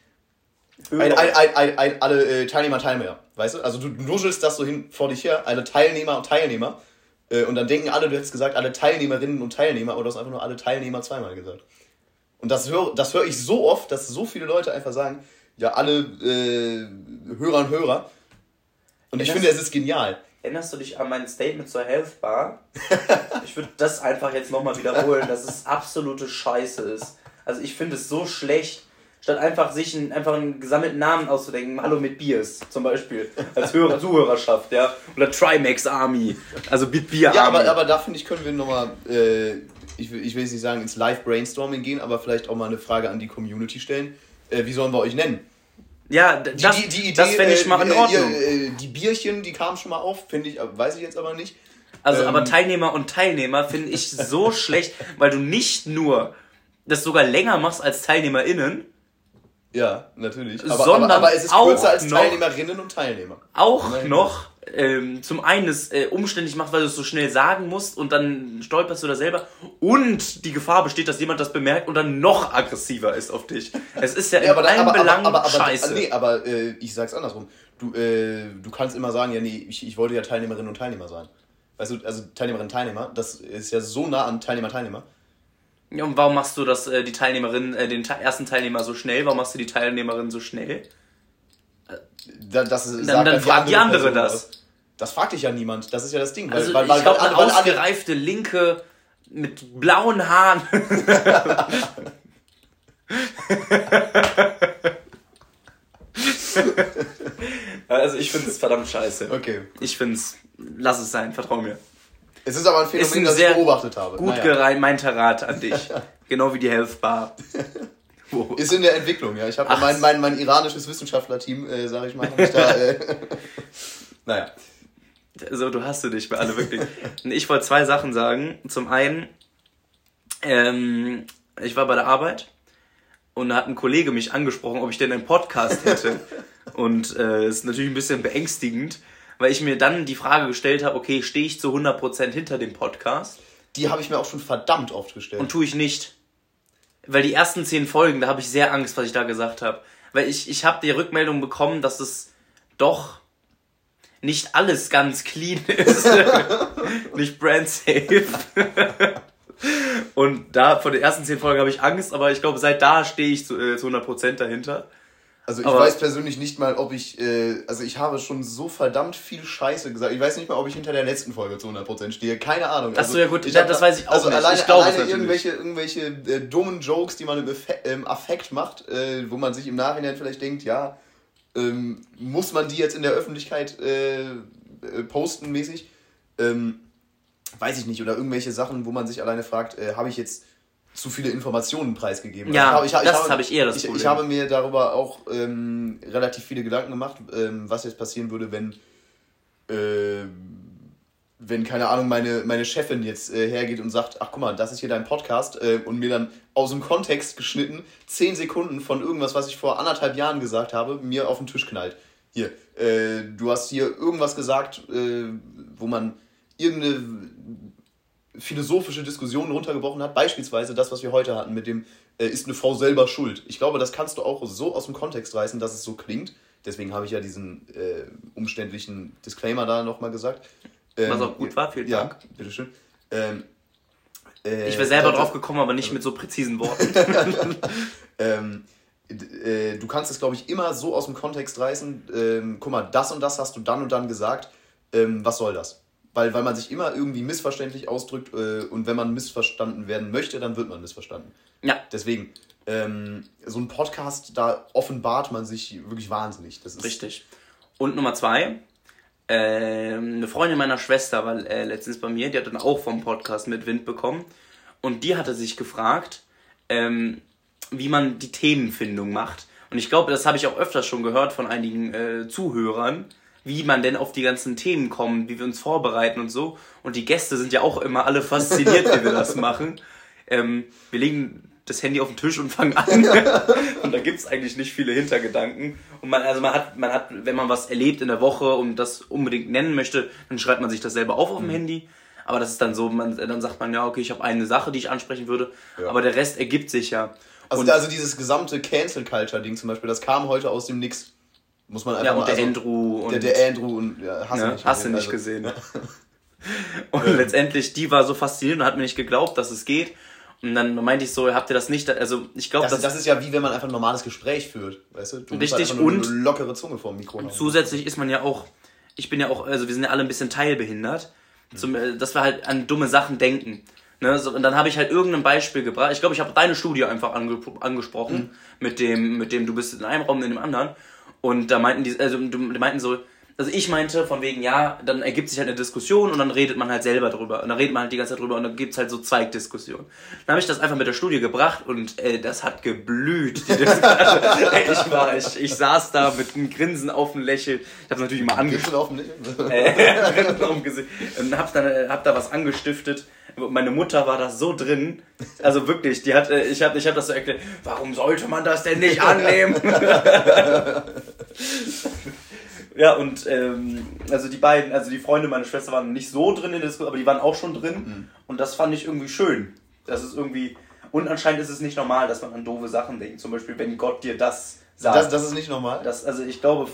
ein, ein, ein, alle äh, Teilnehmer, Teilnehmer. Weißt du? Also du nuschelst das so hin vor dich her, alle Teilnehmer und Teilnehmer. Äh, und dann denken alle, du hättest gesagt, alle Teilnehmerinnen und Teilnehmer, aber du hast einfach nur alle Teilnehmer zweimal gesagt. Und das höre das hör ich so oft, dass so viele Leute einfach sagen, ja, alle äh, Hörer und Hörer. Und ich das- finde, es ist genial. Erinnerst du dich an mein Statement zur Health Bar? Ich würde das einfach jetzt nochmal wiederholen, dass es absolute Scheiße ist. Also ich finde es so schlecht, statt einfach sich einen, einfach einen gesammelten Namen auszudenken, Hallo mit Biers zum Beispiel, als Hörer, Zuhörerschaft, ja, oder Trimax Army, also mit Bier Ja, Army. aber, aber da finde ich, können wir nochmal, äh, ich, will, ich will jetzt nicht sagen ins Live-Brainstorming gehen, aber vielleicht auch mal eine Frage an die Community stellen. Äh, wie sollen wir euch nennen? ja, d- Die, das, die, die Idee, das fände ich mal in äh, Ordnung. Ihr, äh, die Bierchen, die kamen schon mal auf, finde ich, äh, weiß ich jetzt aber nicht. Also, ähm, aber Teilnehmer und Teilnehmer finde ich so schlecht, weil du nicht nur das sogar länger machst als TeilnehmerInnen, Ja, natürlich. Sondern aber, aber es ist auch kürzer als noch- Teilnehmerinnen und Teilnehmer. auch Nein. noch ähm, zum einen es äh, umständlich macht, weil du es so schnell sagen musst und dann stolperst du da selber und die Gefahr besteht, dass jemand das bemerkt und dann noch aggressiver ist auf dich. Es ist ja in Ja, aber, allen aber, aber, Belangen aber, aber, scheiße. Nee, aber äh, ich sag's andersrum. Du, äh, du kannst immer sagen, ja, nee, ich, ich wollte ja Teilnehmerinnen und Teilnehmer sein. Weißt du, also Teilnehmerinnen, Teilnehmer, das ist ja so nah an Teilnehmer, Teilnehmer. Und warum machst du das, äh, die Teilnehmerin, äh, den te ersten Teilnehmer so schnell? Warum machst du die Teilnehmerin so schnell? Da, das Dann, dann fragt die andere Person das. Das fragt dich ja niemand. Das ist ja das Ding. Also weil, weil, ich glaube, weil, eine weil ausgereifte Linke mit blauen Haaren. also ich finde es verdammt scheiße. Okay. Ich finde es, lass es sein, vertrau mir. Es ist aber ein Phänomen, ein das ich beobachtet habe. Gut Naja. gemeinter Rat an dich. genau wie die Health Bar. Wo- Ist in der Entwicklung, ja. Ich habe mein, mein, mein iranisches Wissenschaftlerteam, äh, sag ich mal, da. Äh, naja. So, du hast du dich bei alle wirklich. Ich wollte zwei Sachen sagen. Zum einen, ähm, ich war bei der Arbeit und da hat ein Kollege mich angesprochen, ob ich denn einen Podcast hätte. und äh, ist natürlich ein bisschen beängstigend, weil ich mir dann die Frage gestellt habe, okay, stehe ich zu 100% hinter dem Podcast? Die habe ich mir auch schon verdammt oft gestellt. Und tue ich nicht. Weil die ersten zehn Folgen, da habe ich sehr Angst, was ich da gesagt habe. Weil ich, ich habe die Rückmeldung bekommen, dass es doch nicht alles ganz clean ist. nicht brand safe. Und da, von den ersten zehn Folgen habe ich Angst, aber ich glaube, seit da stehe ich zu, äh, zu 100% dahinter. Also ich Aber- weiß persönlich nicht mal, ob ich, äh, also ich habe schon so verdammt viel Scheiße gesagt. Ich weiß nicht mal, ob ich hinter der letzten Folge zu 100% stehe. Keine Ahnung. Ach so, ja gut, ich ja, hab das da- weiß ich auch also nicht. Alleine, Ich glaube alleine irgendwelche, irgendwelche äh, dummen Jokes, die man im, Effe im Affekt macht, äh, wo man sich im Nachhinein vielleicht denkt, ja, ähm, muss man die jetzt in der Öffentlichkeit äh, äh, posten mäßig? Ähm, weiß ich nicht. Oder irgendwelche Sachen, wo man sich alleine fragt, äh, habe ich jetzt zu viele Informationen preisgegeben. Ja, also ich, ich, das habe, habe ich eher das ich, Problem. ich habe mir darüber auch ähm, relativ viele Gedanken gemacht, ähm, was jetzt passieren würde, wenn, äh, wenn keine Ahnung, meine, meine Chefin jetzt äh, hergeht und sagt, ach guck mal, das ist hier dein Podcast äh, und mir dann aus dem Kontext geschnitten zehn Sekunden von irgendwas, was ich vor anderthalb Jahren gesagt habe, mir auf den Tisch knallt. Hier, äh, du hast hier irgendwas gesagt, äh, wo man irgendeine philosophische Diskussion runtergebrochen hat, beispielsweise das, was wir heute hatten mit dem, äh, ist eine Frau selber schuld. Ich glaube, das kannst du auch so aus dem Kontext reißen, dass es so klingt. Deswegen habe ich ja diesen äh, umständlichen Disclaimer da nochmal gesagt. Ähm, Was auch gut war, vielen ja, Dank. bitteschön. Ähm, äh, Ich wäre selber drauf gekommen, aber nicht mit so präzisen Worten. ähm, äh, du kannst es, glaube ich, immer so aus dem Kontext reißen. Ähm, guck mal, das und das hast du dann und dann gesagt. Ähm, was soll das? Weil, weil man sich immer irgendwie missverständlich ausdrückt äh, und wenn man missverstanden werden möchte, dann wird man missverstanden. ja, Deswegen, ähm, so ein Podcast, da offenbart man sich wirklich wahnsinnig. Das ist richtig. Und Nummer zwei, ähm, eine Freundin meiner Schwester war äh, letztens bei mir, die hat dann auch vom Podcast mit Wind bekommen. Und die hatte sich gefragt, ähm, wie man die Themenfindung macht. Und ich glaube, das habe ich auch öfters schon gehört von einigen äh, Zuhörern, wie man denn auf die ganzen Themen kommt, wie wir uns vorbereiten und so. Und die Gäste sind ja auch immer alle fasziniert, wie wir das machen. Ähm, wir legen das Handy auf den Tisch und fangen an. und da gibt's eigentlich nicht viele Hintergedanken. Und man, also man hat, man hat, wenn man was erlebt in der Woche und das unbedingt nennen möchte, dann schreibt man sich das selber auf auf dem Handy. Aber das ist dann so, man, dann sagt man, ja, okay, ich habe eine Sache, die ich ansprechen würde, Ja. aber der Rest ergibt sich ja. Also, und, also dieses gesamte Cancel Culture Ding zum Beispiel, das kam heute aus dem Nix. Muss man einfach ja, und mal, der also, Andrew und der, der Andrew und ja, hast du Ja, nicht hast du gesehen, nicht also- gesehen. Und letztendlich, die war so fasziniert und hat mir nicht geglaubt, dass es geht. Und dann meinte ich so, habt ihr das nicht, also ich glaube, Das, das ist ja wie wenn man einfach ein normales Gespräch führt, weißt du? du Richtig, nur und- lockere Zunge vor dem Mikro haben. zusätzlich ist man ja auch, ich bin ja auch, also wir sind ja alle ein bisschen teilbehindert, zum, äh, dass wir halt an dumme Sachen denken. Ne, so, und dann habe ich halt irgendein Beispiel gebracht. Ich glaube, ich habe deine Studie einfach ange angesprochen, mit dem, mit dem du bist in einem Raum, in dem anderen. Und da meinten die, also die meinten so, also ich meinte von wegen, ja, dann ergibt sich halt eine Diskussion und dann redet man halt selber drüber. Und dann redet man halt die ganze Zeit drüber und dann gibt's halt so Zweigdiskussionen. Dann habe ich das einfach mit der Studie gebracht und äh, das hat geblüht. Die ich war, ich, ich saß da mit einem Grinsen auf dem Lächeln. Ich habe natürlich mal Gipfel auf dem Lächeln? äh, auf dem Gesicht. und hab dann äh, hab da was angestiftet. Meine Mutter war da so drin, also wirklich, die hat, äh, ich habe ich hab das so erklärt, warum sollte man das denn nicht annehmen? Ja, und ähm, also die beiden, also die Freunde meiner Schwester waren nicht so drin in der Diskussion, aber die waren auch schon drin und das fand ich irgendwie schön. Das ist irgendwie, und anscheinend ist es nicht normal, dass man an doofe Sachen denkt, zum Beispiel, wenn Gott dir das sagt. Das, das ist nicht normal. das, also ich glaube,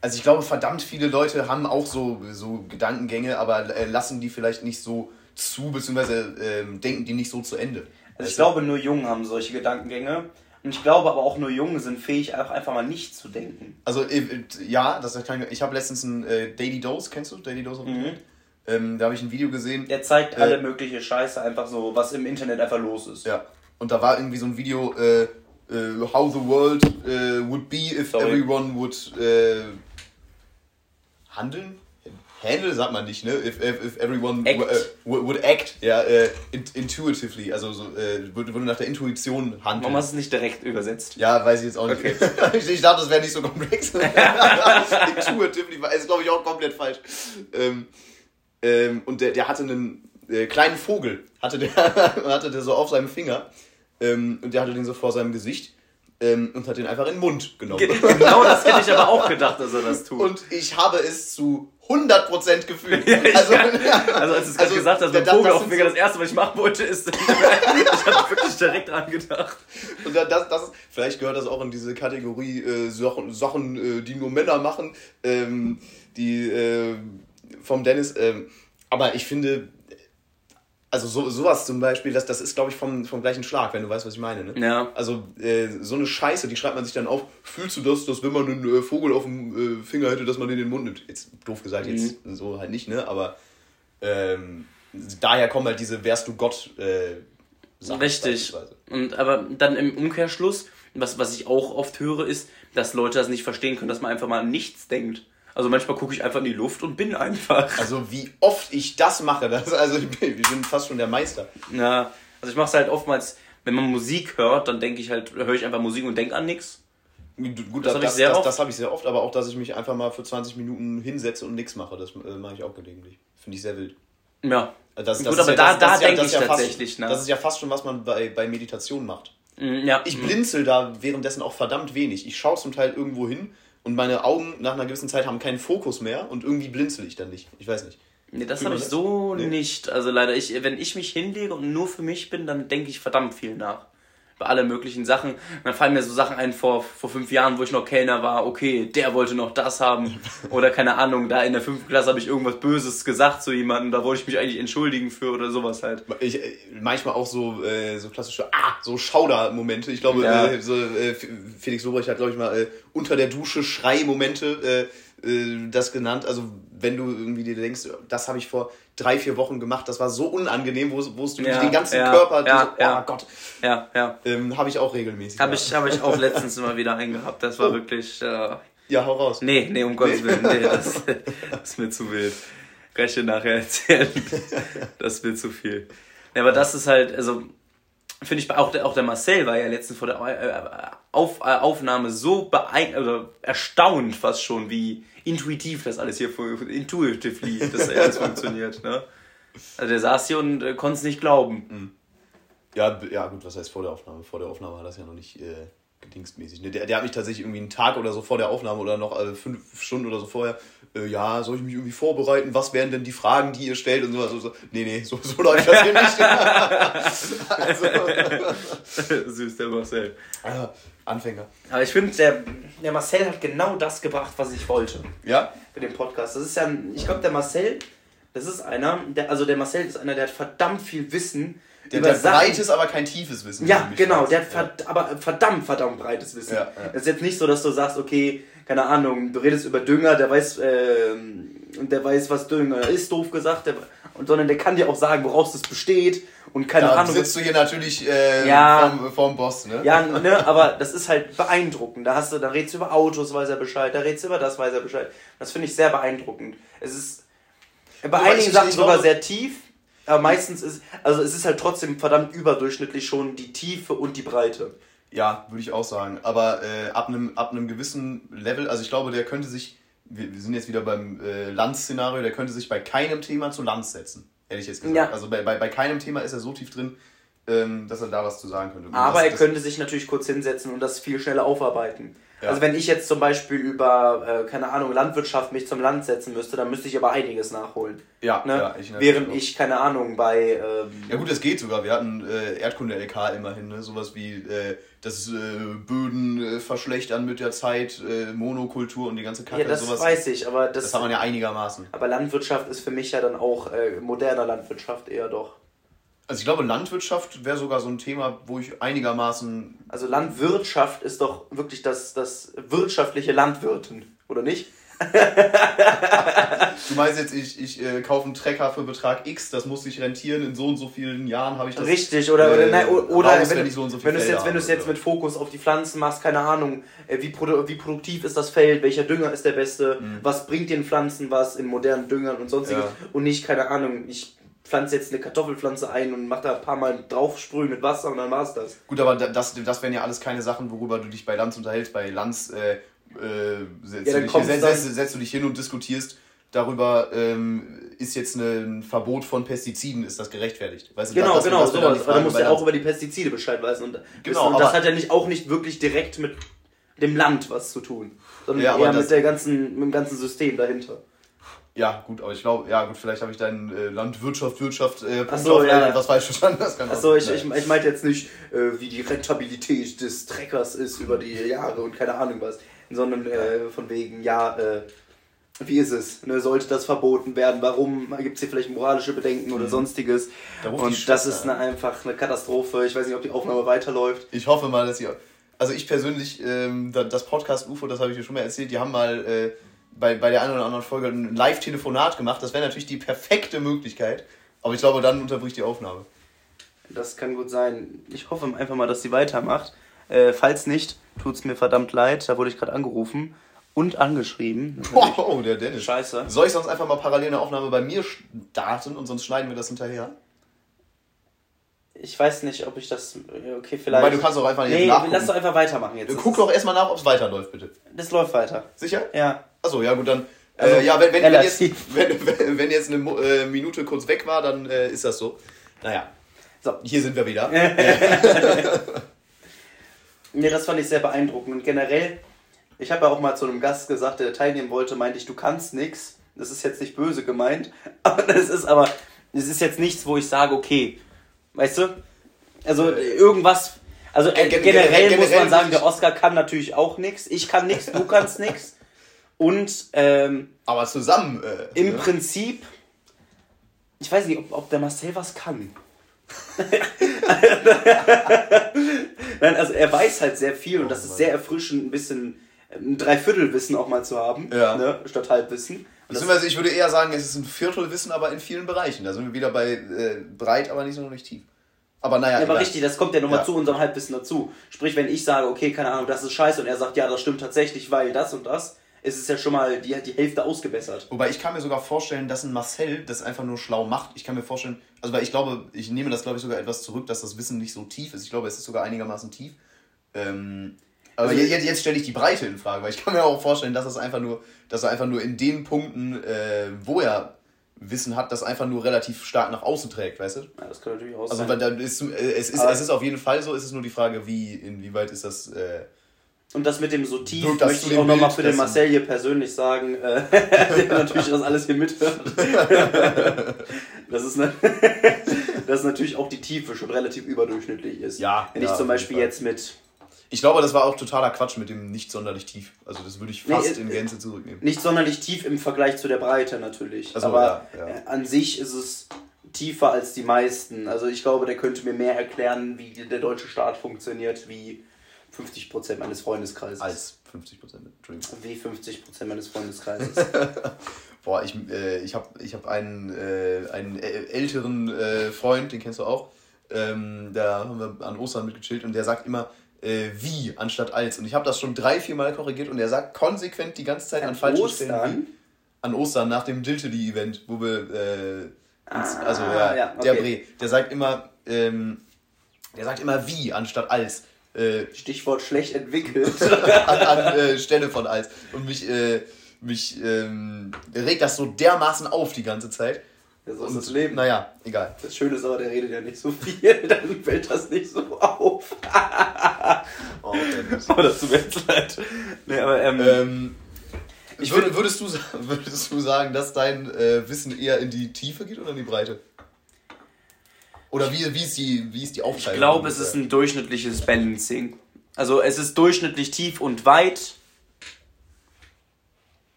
Also ich glaube, verdammt viele Leute haben auch so, so Gedankengänge, aber äh, lassen die vielleicht nicht so zu, beziehungsweise ähm, denken die nicht so zu Ende. Also ich glaube, nur Jungen haben solche Gedankengänge. Und ich glaube aber auch nur Jungen sind fähig, auch einfach mal nicht zu denken. Also äh, äh, ja, das kann ich. Ich habe letztens ein äh, Daily Dose, kennst du Daily Dose? auf Internet? Ähm, da habe ich ein Video gesehen. Der zeigt alle mögliche Scheiße, einfach so, was im Internet einfach los ist. Ja. Und da war irgendwie so ein Video, äh, äh, how the world äh, would be if Sorry. everyone would äh, handeln? Handle sagt man nicht, ne? If, if, if everyone Act. Äh, would, would act, ja, äh, in, intuitively, also so, äh, würde, würde nach der Intuition handeln. Warum hast du es nicht direkt übersetzt? Ja, weiß ich jetzt auch nicht. Okay. ich, ich dachte, das wäre nicht so komplex. Intuitively ist, glaube ich, auch komplett falsch. Ähm, ähm, und der, der hatte einen äh, kleinen Vogel, hatte der, hatte der so auf seinem Finger. Ähm, und der hatte den so vor seinem Gesicht ähm, und hat den einfach in den Mund genommen. Ge- Genau das hätte ich aber auch gedacht, dass er das tut. Und ich habe es zu 100% gefühlt. ich also, also als du es gerade also, gesagt hast, mit Vogel auf Finger, das erste, was ich machen wollte, ist, ich habe wirklich direkt dran gedacht. Und da- das, das vielleicht gehört das auch in diese Kategorie äh, Sachen, Sachen äh, die nur Männer machen, ähm, die äh, vom Dennis. Ähm, aber ich finde, also so, sowas zum Beispiel, das, das ist, glaube ich, vom, vom gleichen Schlag, wenn du weißt, was ich meine. Ne? Ja. Also äh, so eine Scheiße, die schreibt man sich dann auf. Fühlst du das, dass wenn man einen äh, Vogel auf dem äh, Finger hätte, dass man den in den Mund nimmt? Jetzt doof gesagt, jetzt so halt nicht, ne? Aber ähm, daher kommen halt diese Wärst du Gott äh, Sachen Richtig. Und aber dann im Umkehrschluss, was, was ich auch oft höre, ist, dass Leute das nicht verstehen können, dass man einfach mal an nichts denkt. Also manchmal gucke ich einfach in die Luft und bin einfach. Also wie oft ich das mache, das, also ich bin, ich bin fast schon der Meister. Ja, also ich mache es halt oftmals, wenn man Musik hört, dann denke ich halt, höre ich einfach Musik und denke an nichts. Gut, das, das, das, das, das habe ich sehr oft, aber auch, dass ich mich einfach mal für 20 Minuten hinsetze und nichts mache, das äh, mache ich auch gelegentlich. Finde ich sehr wild. Ja. Also das, Gut, aber ja, da, da denke ich ja tatsächlich fast, nach. Das ist ja fast schon, was man bei, bei Meditation macht. Mm, ja. Ich blinzel da währenddessen auch verdammt wenig. Ich schaue zum Teil irgendwo hin und meine Augen nach einer gewissen Zeit haben keinen Fokus mehr und irgendwie blinzel ich dann nicht. Ich weiß nicht. Nee, das habe ich so nee. nicht. Also leider, ich, wenn ich mich hinlege und nur für mich bin, dann denke ich verdammt viel nach bei allen möglichen Sachen. Und dann fallen mir so Sachen ein vor, vor fünf Jahren, wo ich noch Kellner war, okay, der wollte noch das haben. Oder keine Ahnung, da in der fünften Klasse habe ich irgendwas Böses gesagt zu jemandem, da wollte ich mich eigentlich entschuldigen für oder sowas halt. Ich, äh, manchmal auch so, äh, so klassische, ah, so Schauder-Momente. Ich glaube, ja. äh, so, äh, Felix Lobrecht hat, glaube ich, mal äh, unter der Dusche Schrei-Momente äh, äh, das genannt. Also wenn du irgendwie dir denkst, das habe ich vor drei, vier Wochen gemacht. Das war so unangenehm, wo, wo du ja, den ganzen ja, Körper, ja, so, oh Gott. Ja, ja. Ähm, habe ich auch regelmäßig. Habe ich, hab ich auch letztens immer wieder eingehabt. Das war oh. wirklich. Äh, ja, hau raus. Nee, nee, um Gottes Willen. Nee, das, das ist mir zu wild. Kann ich dir nachher erzählen. Das ist mir zu viel. Ja, aber das ist halt, also finde ich auch der, auch der Marcel war ja letztens vor der äh, Auf, äh, Aufnahme so beeindruckt, oder erstaunt fast schon, wie intuitiv das alles hier, intuitively das alles funktioniert. Ne? Also der saß hier und äh, konnte es nicht glauben. Mhm. Ja, ja, gut, was heißt vor der Aufnahme? Vor der Aufnahme war das ja noch nicht äh, gedingsmäßig. Ne? Der, der hat mich tatsächlich irgendwie einen Tag oder so vor der Aufnahme oder noch äh, fünf Stunden oder so vorher, äh, ja, soll ich mich irgendwie vorbereiten? Was wären denn die Fragen, die ihr stellt und sowas? So, so. Nee, nee, so, so läuft das hier nicht. also. Süß, der Marcel. Ah, Anfänger. Aber ich finde, der, der Marcel hat genau das gebracht, was ich wollte. Ja? Für den Podcast. Das ist ja, ich glaube, der Marcel, das ist einer, der, also der Marcel ist einer, der hat verdammt viel Wissen. Der, über der Sachen. breites, aber kein tiefes Wissen. Ja, genau, weiß. der hat verd ja. aber verdammt, verdammt breites Wissen. Ja, ja. ist jetzt nicht so, dass du sagst, okay, keine Ahnung, du redest über Dünger, der weiß, äh, der weiß, was Dünger ist, doof gesagt, der, und, sondern der kann dir auch sagen, woraus das besteht und keine da Ahnung. sitzt du hier natürlich äh, ja, vorm, vorm Boss, ne? Ja, ne, aber das ist halt beeindruckend. Da hast du, da redest du über Autos, weiß er Bescheid, da redest du über das, weiß er Bescheid. Das finde ich sehr beeindruckend. Es ist bei einigen Sachen sogar sehr tief, aber meistens ist, also es ist halt trotzdem verdammt überdurchschnittlich schon die Tiefe und die Breite. Ja, würde ich auch sagen. Aber äh, ab einem ab einem gewissen Level, also ich glaube, der könnte sich, wir, wir sind jetzt wieder beim äh, Lanz-Szenario, der könnte sich bei keinem Thema zu Lanz setzen. Ehrlich jetzt gesagt. Ja. Also bei, bei, bei keinem Thema ist er so tief drin, ähm, dass er da was zu sagen könnte. Aber das, er könnte sich natürlich kurz hinsetzen und das viel schneller aufarbeiten. Ja. Also wenn ich jetzt zum Beispiel über, äh, keine Ahnung, Landwirtschaft mich zum Land setzen müsste, dann müsste ich aber einiges nachholen. Ja, ne? ja ich Während ich, keine Ahnung, bei... Ähm, ja gut, das geht sogar. Wir hatten äh, Erdkunde-LK immerhin, ne? sowas wie äh, das äh, Böden äh, verschlechtern mit der Zeit, äh, Monokultur und die ganze Kacke. Ja, das sowas. weiß ich, aber das... Das hat man ja einigermaßen. Aber Landwirtschaft ist für mich ja dann auch moderner Landwirtschaft eher doch. Also ich glaube, Landwirtschaft wäre sogar so ein Thema, wo ich einigermaßen. Also Landwirtschaft ist doch wirklich das, das wirtschaftliche Landwirten, oder nicht? du meinst jetzt, ich, ich äh, kaufe einen Trecker für Betrag X, das muss sich rentieren, in so und so vielen Jahren habe ich das. Richtig, oder, oder, äh, nein, oder raus, wenn, wenn, so so wenn du es jetzt, wenn du es jetzt mit Fokus auf die Pflanzen machst, keine Ahnung, äh, wie, produ wie produktiv ist das Feld, welcher Dünger ist der beste, mhm. was bringt den Pflanzen was in modernen Düngern und sonstiges ja. und nicht, keine Ahnung, ich pflanze jetzt eine Kartoffelpflanze ein und mach da ein paar Mal draufsprühen mit Wasser und dann war's das. Gut, aber das, das wären ja alles keine Sachen, worüber du dich bei Lanz unterhältst. Bei Lanz äh, äh, setzt, ja, du dich, setzt, setzt, du dich hin und diskutierst darüber, ähm, ist jetzt ein Verbot von Pestiziden, ist das gerechtfertigt? Weißt du, genau, das, genau, sowas. Aber du musst ja auch über die Pestizide Bescheid wissen. Und, genau, und das hat ja nicht, auch nicht wirklich direkt mit dem Land was zu tun, sondern ja, eher mit, der ganzen, mit dem ganzen System dahinter. Ja, gut, aber ich glaube, ja gut, vielleicht habe ich deinen äh, Landwirtschaft, Wirtschaft, äh, Punkt so, ja. was falsch verstanden. Das kann Achso, ich, ich, ich meinte jetzt nicht, äh, wie die Rentabilität des Treckers ist über die Jahre und keine Ahnung was, sondern äh, von wegen, ja, äh, wie ist es? Ne, sollte das verboten werden? Warum? Gibt es hier vielleicht moralische Bedenken oder mhm. sonstiges? Da und das ist eine, einfach eine Katastrophe. Ich weiß nicht, ob die Aufnahme weiterläuft. Ich hoffe mal, dass ihr. Also ich persönlich, ähm, das Podcast UFO, das habe ich dir schon mal erzählt, die haben mal äh, bei, bei der einen oder anderen Folge ein Live-Telefonat gemacht. Das wäre natürlich die perfekte Möglichkeit. Aber ich glaube, dann unterbricht die Aufnahme. Das kann gut sein. Ich hoffe einfach mal, dass sie weitermacht. Äh, falls nicht, tut es mir verdammt leid. Da wurde ich gerade angerufen und angeschrieben. Wow, der Dennis. Scheiße. Soll ich sonst einfach mal parallel eine Aufnahme bei mir starten und sonst schneiden wir das hinterher? Ich weiß nicht, ob ich das. Okay, vielleicht. Weil du kannst doch einfach jetzt nee, nachgucken. lass doch einfach weitermachen jetzt. Guck doch erstmal nach, ob es weiterläuft, bitte. Das läuft weiter. Sicher? Ja. Achso, ja gut, dann. Also, äh, ja, wenn, wenn, wenn, jetzt, wenn, wenn, jetzt eine äh, Minute kurz weg war, dann äh, ist das so. Naja, So. hier sind wir wieder. Nee, das fand ich sehr beeindruckend. Und generell, ich habe ja auch mal zu einem Gast gesagt, der teilnehmen wollte, meinte ich, du kannst nix. Das ist jetzt nicht böse gemeint. Aber das ist aber, es ist jetzt nichts, wo ich sage, okay, weißt du? Also irgendwas, also äh, Gen- gen- generell, muss generell man sagen, der Oscar kann natürlich auch nix. Ich kann nix, du kannst nix. Und ähm, Aber zusammen. Äh, im ne? Prinzip, ich weiß nicht, ob, ob der Marcel was kann. Nein, also er weiß halt sehr viel und das ist sehr erfrischend, ein bisschen ein Dreiviertelwissen auch mal zu haben, Ja. ne, statt Halbwissen. Beziehungsweise ich würde eher sagen, es ist ein Viertelwissen, aber in vielen Bereichen. Da sind wir wieder bei äh, breit, aber nicht so noch nicht tief. Aber naja, ja, aber richtig, das kommt ja nochmal Ja. zu unserem Halbwissen dazu. Sprich, wenn ich sage, okay, keine Ahnung, das ist scheiße und er sagt, ja, das stimmt tatsächlich, weil das und das, ist es ja schon mal die, die Hälfte ausgebessert. Wobei ich kann mir sogar vorstellen, dass ein Marcel das einfach nur schlau macht. Ich kann mir vorstellen, also weil ich glaube, ich nehme das glaube ich sogar etwas zurück, dass das Wissen nicht so tief ist. Ich glaube, es ist sogar einigermaßen tief. Ähm, aber Also- jetzt, jetzt stelle ich die Breite in Frage, weil ich kann mir auch vorstellen, dass es einfach nur, dass er einfach nur in den Punkten, äh, wo er Wissen hat, das einfach nur relativ stark nach außen trägt, weißt du? Ja, das kann natürlich auch Also sein. weil da ist, äh, es, ist, Aber- es ist auf jeden Fall so, es ist nur die Frage, wie, inwieweit ist das. Äh, Und das mit dem so tief dass möchte ich auch nochmal für den Marcel hier persönlich sagen, äh, der natürlich das alles hier mithört. das, ist ne, dass natürlich auch die Tiefe schon relativ überdurchschnittlich ist. Ja, Wenn ja, ich zum Beispiel jetzt mit, ich glaube, das war auch totaler Quatsch mit dem nicht sonderlich tief. Also das würde ich Nee, fast äh, in Gänze zurücknehmen. nicht sonderlich tief im Vergleich zu der Breite natürlich, Ach so, aber ja, ja. äh, an sich ist es tiefer als die meisten. Also ich glaube, der könnte mir mehr erklären, wie der deutsche Staat funktioniert, wie 50% meines Freundeskreises. Als 50 Prozent. Entschuldigung. Wie 50% meines Freundeskreises. Boah, ich, äh, ich habe ich hab einen, äh, einen äl- älteren äh, Freund, den kennst du auch. Ähm, da haben wir an Ostern mitgechillt und der sagt immer äh, wie anstatt als. Und ich habe das schon drei, vier Mal korrigiert und er sagt konsequent die ganze Zeit an, falschen Stellen Ostern? wie. An Ostern nach dem Diltily-Event, wo wir. Äh, ins, Ah, also ja, ja, der okay. Bre. Der sagt immer. Ähm, der sagt immer wie anstatt als. Äh, Stichwort schlecht entwickelt. an, an äh, Stelle von als. Und mich, äh, mich ähm, regt das so dermaßen auf die ganze Zeit. Das ist Und, das Leben. Naja, egal. Das Schöne ist aber, der redet ja nicht so viel, dann fällt das nicht so auf. Oh. Aber das tut mir jetzt leid. Nee, aber, ähm, ähm, Ich würde, würdest, du, würdest du sagen, dass dein äh, Wissen eher in die Tiefe geht oder in die Breite? Oder wie, wie, ist, die, wie ist die ich Aufteilung? glaube, es ist ein durchschnittliches Balancing. Also es ist durchschnittlich tief und weit.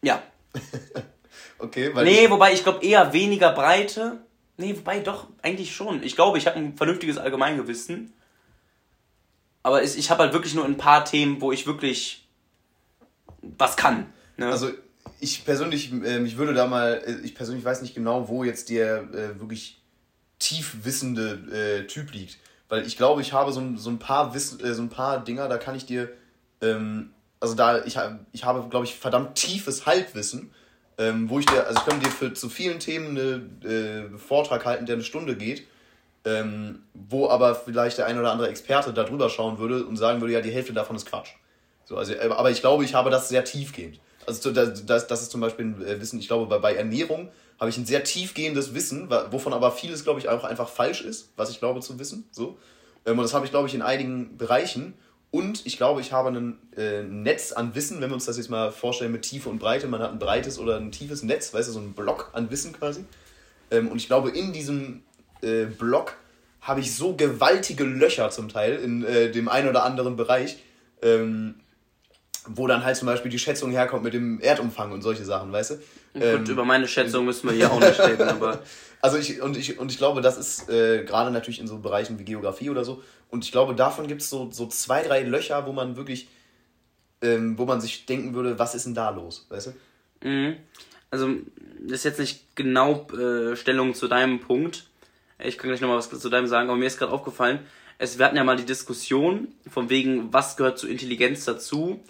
Ja. Okay, weil Nee, wobei ich glaube eher weniger Breite. Nee, wobei doch, eigentlich schon. Ich glaube, ich habe ein vernünftiges Allgemeingewissen. Aber ich habe halt wirklich nur ein paar Themen, wo ich wirklich was kann. Ne? Also ich persönlich, ähm, ich würde da mal, äh, ich persönlich weiß nicht genau, wo jetzt der äh, wirklich tief wissende äh, Typ liegt. Weil ich glaube, ich habe so, ein- so ein paar Wiss, äh, so ein paar Dinger, da kann ich dir, ähm, also da, ich, ich habe, glaube ich, verdammt tiefes Halbwissen, ähm, wo ich dir, also ich könnte dir für zu vielen Themen einen äh, Vortrag halten, der eine Stunde geht, ähm, wo aber vielleicht der ein oder andere Experte da drüber schauen würde und sagen würde, ja, die Hälfte davon ist Quatsch. So, also, äh, aber ich glaube, ich habe das sehr tiefgehend. Also so, das, das, das ist zum Beispiel ein äh, Wissen, ich glaube, bei, bei Ernährung habe ich ein sehr tiefgehendes Wissen, wovon aber vieles, glaube ich, auch einfach falsch ist, was ich glaube zu wissen. So. Ähm, und das habe ich, glaube ich, in einigen Bereichen. Und ich glaube, ich habe ein äh, Netz an Wissen, wenn wir uns das jetzt mal vorstellen mit Tiefe und Breite. Man hat ein breites oder ein tiefes Netz, weißt du, so ein Block an Wissen quasi. Ähm, und ich glaube, in diesem äh, Block habe ich so gewaltige Löcher zum Teil in dem einen oder anderen Bereich, ähm, wo dann halt zum Beispiel die Schätzung herkommt mit dem Erdumfang und solche Sachen, weißt du? Ähm, Gut, über meine Schätzung müssen wir hier auch nicht reden, aber also ich und ich und ich glaube, das ist äh, gerade natürlich in so Bereichen wie Geografie oder so. Und ich glaube, davon gibt es so, so zwei, drei Löcher, wo man wirklich, ähm, wo man sich denken würde, was ist denn da los, weißt du? Mhm. Also, das ist jetzt nicht genau äh, Stellung zu deinem Punkt. Ich kann gleich nochmal was zu deinem sagen, aber mir ist gerade aufgefallen, es, wir hatten ja mal die Diskussion, von wegen, was gehört zur Intelligenz dazu?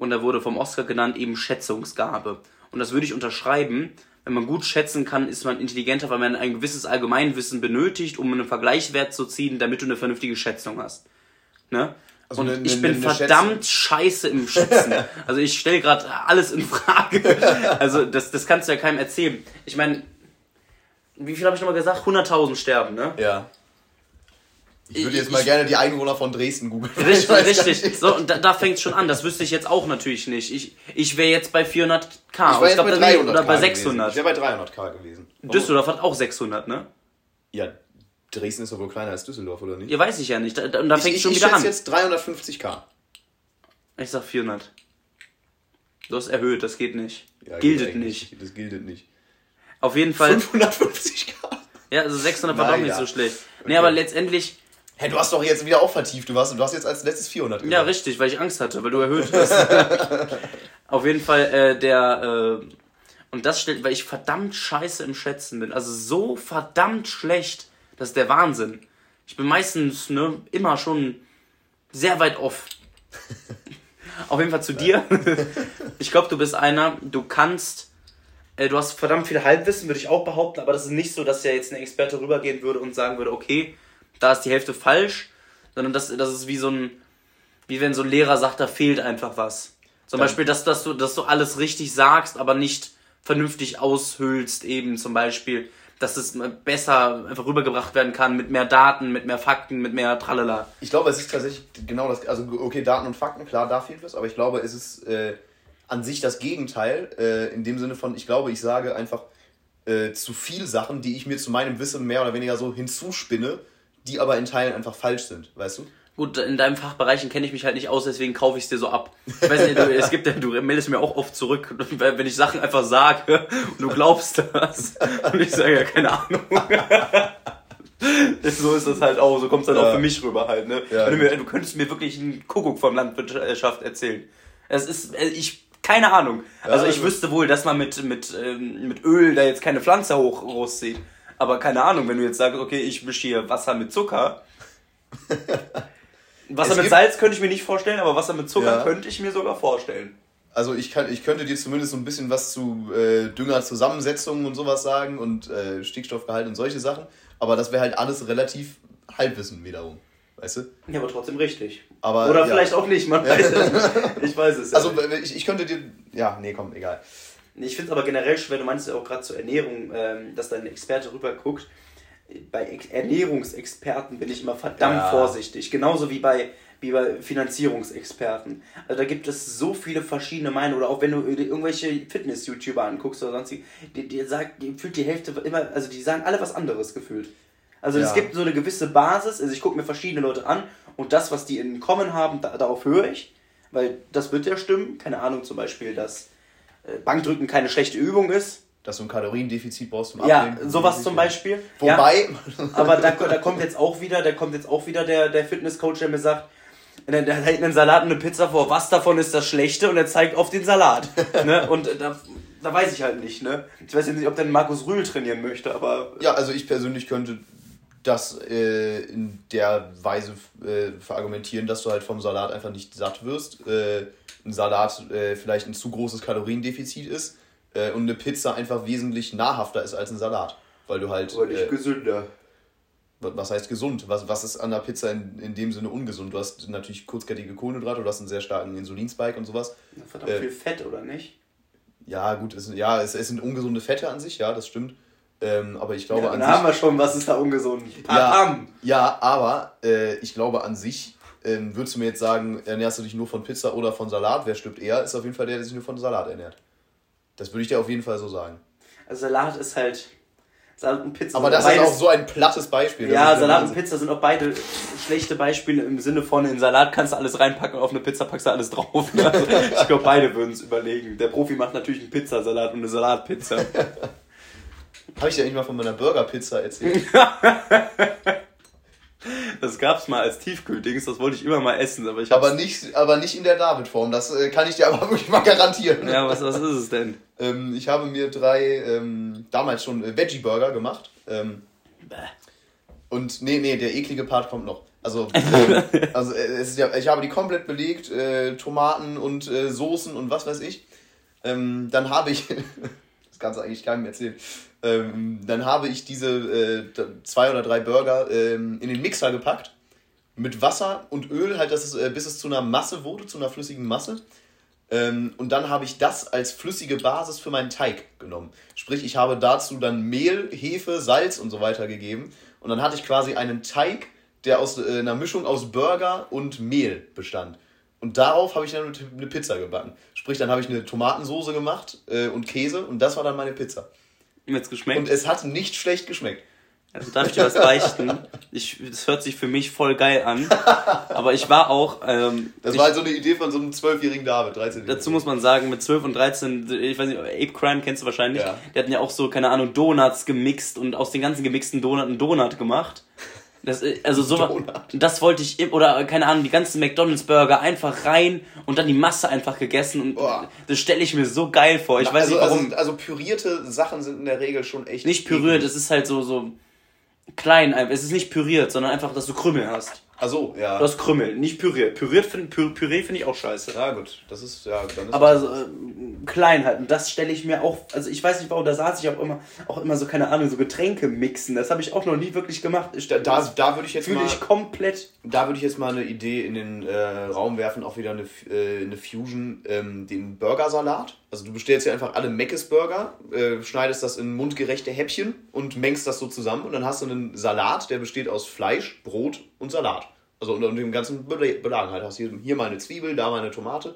Und da wurde vom Oscar genannt eben Schätzungsgabe. Und das würde ich unterschreiben, wenn man gut schätzen kann, ist man intelligenter, weil man ein gewisses Allgemeinwissen benötigt, um einen Vergleichswert zu ziehen, damit du eine vernünftige Schätzung hast. Ne? Also und eine- ich bin eine verdammt scheiße im Schätzen. also ich stelle gerade alles in Frage. Also das, das kannst du ja keinem erzählen. Ich meine, wie viel habe ich nochmal gesagt? 100.000 sterben, ne? Ja. Ich würde Ich- jetzt mal ich- gerne die Einwohner von Dresden googeln. Ich Richtig, richtig. nicht. So, und da, da fängt schon an. Das wüsste ich jetzt auch natürlich nicht. Ich, ich wäre jetzt bei 400k. Ich war jetzt glaub, bei da- 300 oder bei K gewesen. 600. Ich wäre bei 300k gewesen. Düsseldorf hat auch 600, ne? Ja, Dresden ist doch wohl kleiner als Düsseldorf, oder nicht? Ja, weiß ich ja nicht. Da, da, und da ich fängt ich, schon ich wieder an. jetzt 350k. Ich sag 400. Du hast erhöht, das geht nicht. Ja, Giltet eigentlich nicht. Das giltet nicht. Auf jeden Fall. 550k. Ja, also 600 war doch nicht ja. so schlecht. Nee, Okay. aber letztendlich, Hä, du hast doch jetzt wieder auch vertieft. Du hast, du hast jetzt als letztes 400 ja, gesagt. richtig, weil ich Angst hatte, weil du erhöht hast. Auf jeden Fall, äh, der, äh, und das stellt, weil ich verdammt scheiße im Schätzen bin. Also so verdammt schlecht, das ist der Wahnsinn. Ich bin meistens, ne, immer schon sehr weit off. Auf jeden Fall zu dir. Ich glaube, du bist einer, du kannst, äh, du hast verdammt viel Halbwissen, würde ich auch behaupten, aber das ist nicht so, dass ja jetzt ein Experte rübergehen würde und sagen würde, okay, da ist die Hälfte falsch, sondern das, das ist wie so ein, wie wenn so ein Lehrer sagt, da fehlt einfach was. Zum Dann- Beispiel, dass, dass, du, dass du alles richtig sagst, aber nicht vernünftig aushüllst, eben zum Beispiel, dass es besser einfach rübergebracht werden kann mit mehr Daten, mit mehr Fakten, mit mehr Tralala. Ich glaube, es ist tatsächlich genau das. Also, okay, Daten und Fakten, klar, da fehlt was, aber ich glaube, es ist äh, an sich das Gegenteil. Äh, in dem Sinne von, ich glaube, ich sage einfach äh, zu viel Sachen, die ich mir zu meinem Wissen mehr oder weniger so hinzuspinne, die aber in Teilen einfach falsch sind, weißt du? Gut, in deinen Fachbereichen kenne ich mich halt nicht aus, deswegen kaufe ich es dir so ab. Ich weiß nicht, du, es gibt ja, du meldest mir auch oft zurück, wenn ich Sachen einfach sage und du glaubst das. Und ich sage ja, keine Ahnung. so ist das halt auch, so kommt es dann Ja. auch für mich rüber halt, ne? Ja. Du, mir, du könntest mir wirklich einen Kuckuck vom Landwirtschaft erzählen. Es ist, äh, ich, keine Ahnung. Also ich also- wüsste wohl, dass man mit, mit, ähm, mit Öl da jetzt keine Pflanze hoch rauszieht. Aber keine Ahnung, wenn du jetzt sagst, okay, ich mische hier Wasser mit Zucker. Wasser Es mit Salz könnte ich mir nicht vorstellen, aber Wasser mit Zucker Ja. könnte ich mir sogar vorstellen. Also ich, kann, ich könnte dir zumindest so ein bisschen was zu äh, Düngerzusammensetzungen und sowas sagen und äh, Stickstoffgehalt und solche Sachen. Aber das wäre halt alles relativ Halbwissen wiederum. Weißt du? Ja, aber trotzdem richtig. Aber, Oder ja. vielleicht auch nicht, man weiß es. Ich weiß es. ja Also ich, ich könnte dir. Ja, nee, komm, egal. Ich finde es aber generell schwer, du meinst ja auch gerade zur Ernährung, ähm, dass da ein Experte rüber guckt. Bei Ex Ernährungsexperten bin ich immer verdammt Ja. vorsichtig. Genauso wie bei, wie bei Finanzierungsexperten. Also da gibt es so viele verschiedene Meinungen. Oder auch wenn du irgendwelche Fitness-YouTuber anguckst oder sonst, die, die sagt, die fühlt die Hälfte immer, also die sagen alle was anderes gefühlt. Also es Ja. gibt so eine gewisse Basis, also ich gucke mir verschiedene Leute an und das, was die in Common haben, da, darauf höre ich, weil das wird ja stimmen. Keine Ahnung, zum Beispiel, dass Bankdrücken keine schlechte Übung ist. Dass du ein Kaloriendefizit brauchst zum Ja, Abnehmen. sowas zum Beispiel. Ja, Wobei, aber da, da kommt jetzt auch wieder, da kommt jetzt auch wieder der, der Fitnesscoach, der mir sagt, der, hält einen Salat und eine Pizza vor, was davon ist das Schlechte und er zeigt auf den Salat. ne? Und äh, da, da weiß ich halt nicht, ne? Ich weiß jetzt nicht, ob der Markus Rühl trainieren möchte, aber ja, also ich persönlich könnte das äh, in der Weise äh, verargumentieren, dass du halt vom Salat einfach nicht satt wirst. Äh, ein Salat äh, vielleicht ein zu großes Kaloriendefizit ist äh, und eine Pizza einfach wesentlich nahrhafter ist als ein Salat. Weil du halt. Äh, gesünder. wa- was heißt gesund? Was, was ist an der Pizza in, in dem Sinne ungesund? Du hast natürlich kurzkettige Kohlenhydrate, du hast einen sehr starken Insulinspike und sowas. Verdammt Äh, viel Fett, oder nicht? Ja, gut, es, ja, es, es sind ungesunde Fette an sich, ja, das stimmt. Ähm, aber ich glaube Ja, an dann sich. haben wir schon, was ist da ungesund? Ja, Papam. ja, aber äh, ich glaube an sich, ähm, würdest du mir jetzt sagen, ernährst du dich nur von Pizza oder von Salat? Wer stirbt eher? Ist auf jeden Fall der, der sich nur von Salat ernährt. Das würde ich dir auf jeden Fall so sagen. Also Salat ist halt. Salat und Pizza. Aber das ist beides- auch so ein plattes Beispiel. Ja, ist Salat und. Pizza sind auch beide schlechte Beispiele im Sinne von, in Salat kannst du alles reinpacken, auf eine Pizza packst du alles drauf. Also, ich glaube, beide würden es überlegen. Der Profi macht natürlich einen Pizzasalat und eine Salatpizza. Habe ich dir eigentlich mal von meiner Burger-Pizza erzählt? Das gab's mal als Tiefkühldings, das wollte ich immer mal essen, aber ich aber, nicht, aber nicht in der David-Form. Das äh, kann ich dir aber wirklich mal garantieren. Ja, was, was ist es denn? Ähm, ich habe mir drei, ähm, damals schon äh, Veggie-Burger gemacht. Ähm, und nee, nee, der eklige Part kommt noch. Also, ähm, also äh, es ist ja, ich habe die komplett belegt, äh, Tomaten und äh, Soßen und was weiß ich. Ähm, dann habe ich, kannst du eigentlich keinem erzählen. Ähm, dann habe ich diese äh, zwei oder drei Burger ähm, in den Mixer gepackt. Mit Wasser und Öl, halt, dass es, äh, bis es zu einer Masse wurde, zu einer flüssigen Masse. Ähm, und dann habe ich das als flüssige Basis für meinen Teig genommen. Sprich, ich habe dazu dann Mehl, Hefe, Salz und so weiter gegeben. Und dann hatte ich quasi einen Teig, der aus äh, einer Mischung aus Burger und Mehl bestand. Und darauf habe ich dann eine Pizza gebacken. Sprich, dann habe ich eine Tomatensoße gemacht äh, und Käse und das war dann meine Pizza. Mir hat's geschmeckt. Und es hat nicht schlecht geschmeckt. Also darf ich dir was beichten? Ich, das hört sich für mich voll geil an. Aber ich war auch. Ähm, Das war halt so eine Idee von so einem zwölfjährigen David, 13 Dazu muss man sagen, mit 12 und 13, ich weiß nicht, Ape Crime kennst du wahrscheinlich. Ja. Die hatten ja auch so, keine Ahnung, Donuts gemixt und aus den ganzen gemixten Donuts einen Donut gemacht. Das, äh, also so, Donut. das wollte ich, oder keine Ahnung, die ganzen McDonalds-Burger einfach rein und dann die Masse einfach gegessen und Boah. das stelle ich mir so geil vor. Ich weiß also, nicht warum. Also, also pürierte Sachen sind in der Regel schon echt. nicht püriert, es ist halt so, so klein, einfach. es ist nicht püriert, sondern einfach, dass du Krümel hast. Also, ja. Du hast Krümel, nicht püriert. Püriert find, Pü- Püree finde ich auch scheiße. ja, gut. Das ist, ja, dann ist Aber so, äh, klein halt. Und das stelle ich mir auch, also ich weiß nicht warum, da saß ich auch immer, auch immer so, keine Ahnung, so Getränke mixen. Das habe ich auch noch nie wirklich gemacht. Ich, da, da, da würde ich jetzt fühle mal, ich komplett. da würde ich jetzt mal eine Idee in den äh, Raum werfen, auch wieder eine, äh, eine Fusion, ähm, den Burgersalat. Also du bestellst ja einfach alle Meckes Burger, äh, schneidest das in mundgerechte Häppchen und mengst das so zusammen und dann hast du einen Salat, der besteht aus Fleisch, Brot und Salat. Also und dem ganzen Bela- Belagen halt. Hast hier, hier mal eine Zwiebel, da mal eine Tomate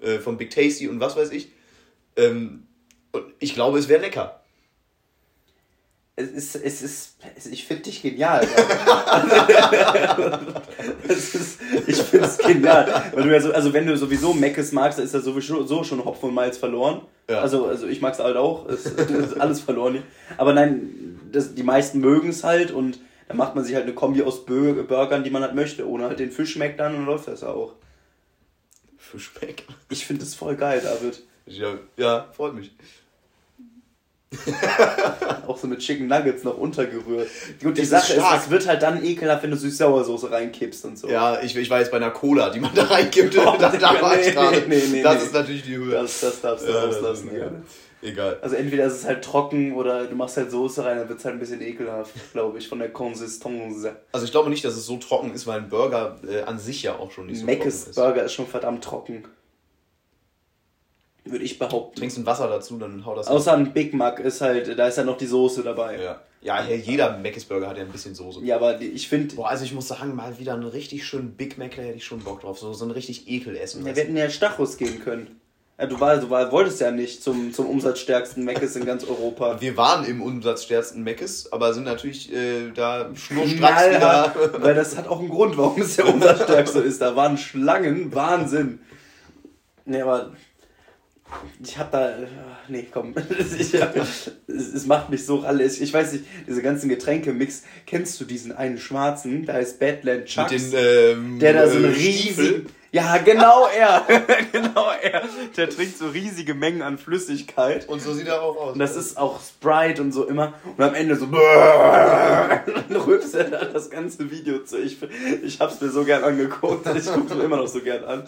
äh, von Big Tasty und was weiß ich. Ähm, und ich glaube, es wäre lecker. Es ist, es ist, ich finde dich genial. es ist, ich finde es genial. Weil du ja so, also wenn du sowieso Meckes magst, dann ist ja sowieso so schon Hopfen und Malz verloren. Ja. Also, also ich mag es halt auch. Es ist alles verloren. Aber nein, das, die meisten mögen es halt und dann macht man sich halt eine Kombi aus Burgern, die man halt möchte. Ohne halt den Fisch schmeckt dann und läuft das auch. Fischmeck. Ich finde es voll geil, David. Ja, ja, freut mich. Auch so mit Chicken Nuggets noch untergerührt. Gut, die Das Sache ist, es wird halt dann ekelhaft, wenn du Süß-Sauersoße reinkippst und so. Ja, ich, ich war jetzt bei einer Cola, die man da reingibt. da, da war ich nee, gerade. nee, nee, das nee. ist natürlich die Höhe. Das, das darfst du Ja, das auslassen, ist- gerne. Egal. Also entweder ist es halt trocken oder du machst halt Soße rein, dann wird es halt ein bisschen ekelhaft, glaube ich, von der Konsistenz. Also ich glaube nicht, dass es so trocken ist, weil ein Burger äh, an sich ja auch schon nicht so Meckes trocken ist. Burger ist schon verdammt trocken. Würde ich behaupten. Trinkst ein Wasser dazu, dann hau das Außer ein Big Mac ist halt, da ist ja noch die Soße dabei. Ja, ja hier, jeder Meckes Burger hat ja ein bisschen Soße. Ja, aber ich finde, Boah, also ich muss sagen, mal wieder einen richtig schönen Big Mac, da hätte ich schon Bock drauf. So, so ein richtig Ekelessen. ja, wir hätten ja Stachus gehen können. Ja, du, war, du war, wolltest ja nicht zum, zum umsatzstärksten Meckes in ganz Europa. wir waren im umsatzstärksten Meckes, aber sind natürlich äh, da schnurstracks wieder. Weil das hat auch einen Grund, warum es der umsatzstärkste ist. Da waren Schlangen, Wahnsinn. Nee, aber ich hab da. Nee, komm. Ich, es, macht mich so alles. Ich weiß nicht, diese ganzen Getränkemix. Kennst du diesen einen schwarzen? Da heißt Badland Chucks. Den, ähm, der da so einen äh, riesigen. Ja, genau er. genau er. Der trinkt so riesige Mengen an Flüssigkeit. Und so sieht er auch aus. Und das ist auch Sprite und so immer. Und am Ende so. Dann rülpst er da das ganze Video zu. Ich, ich hab's mir so gern angeguckt. Ich guck's mir immer noch so gern an.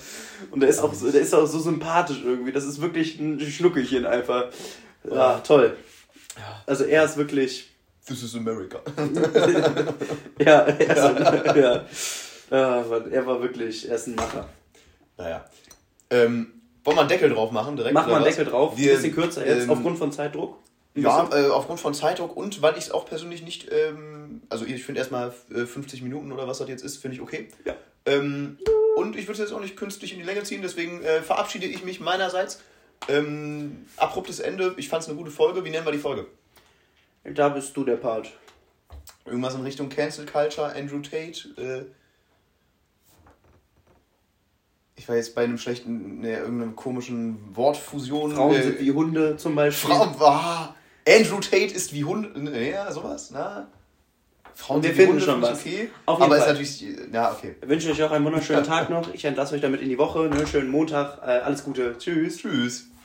Und der ist auch so, der ist auch so sympathisch irgendwie. Das ist wirklich ein Schnuckelchen einfach. Ja, toll. Also er ist wirklich. This is America. Ja, er ist, ja. ja. Er war wirklich, er ist ein Macher. Naja. Ähm, wollen wir einen Deckel drauf machen direkt? Mach mal oder einen? Deckel drauf. Wir, ein bisschen kürzer jetzt, ähm, aufgrund von Zeitdruck. Ja, äh, aufgrund von Zeitdruck und weil ich es auch persönlich nicht, ähm, also ich finde erstmal äh, 50 Minuten oder was das jetzt ist, finde ich okay. Ja. Ähm, und ich würde es jetzt auch nicht künstlich in die Länge ziehen, deswegen äh, verabschiede ich mich meinerseits. Ähm, abruptes Ende, ich fand es eine gute Folge. Wie nennen wir die Folge? Da bist du der Part. Irgendwas in Richtung Cancel Culture, Andrew Tate. Äh, ich war jetzt bei einem schlechten, ne, irgendeinem komischen Wortfusion. Frauen äh, sind wie Hunde zum Beispiel. Frauen, ah, Andrew Tate ist wie Hunde. ne, Ja, sowas, na. Frauen Wir sind wie finden Hunde, schon was. okay. Auf jeden aber Fall. ist natürlich. Ja, okay. Ich wünsche euch auch einen wunderschönen Tag noch. Ich entlasse euch damit in die Woche. Ne? Schönen Montag. Äh, alles Gute. Tschüss. Tschüss.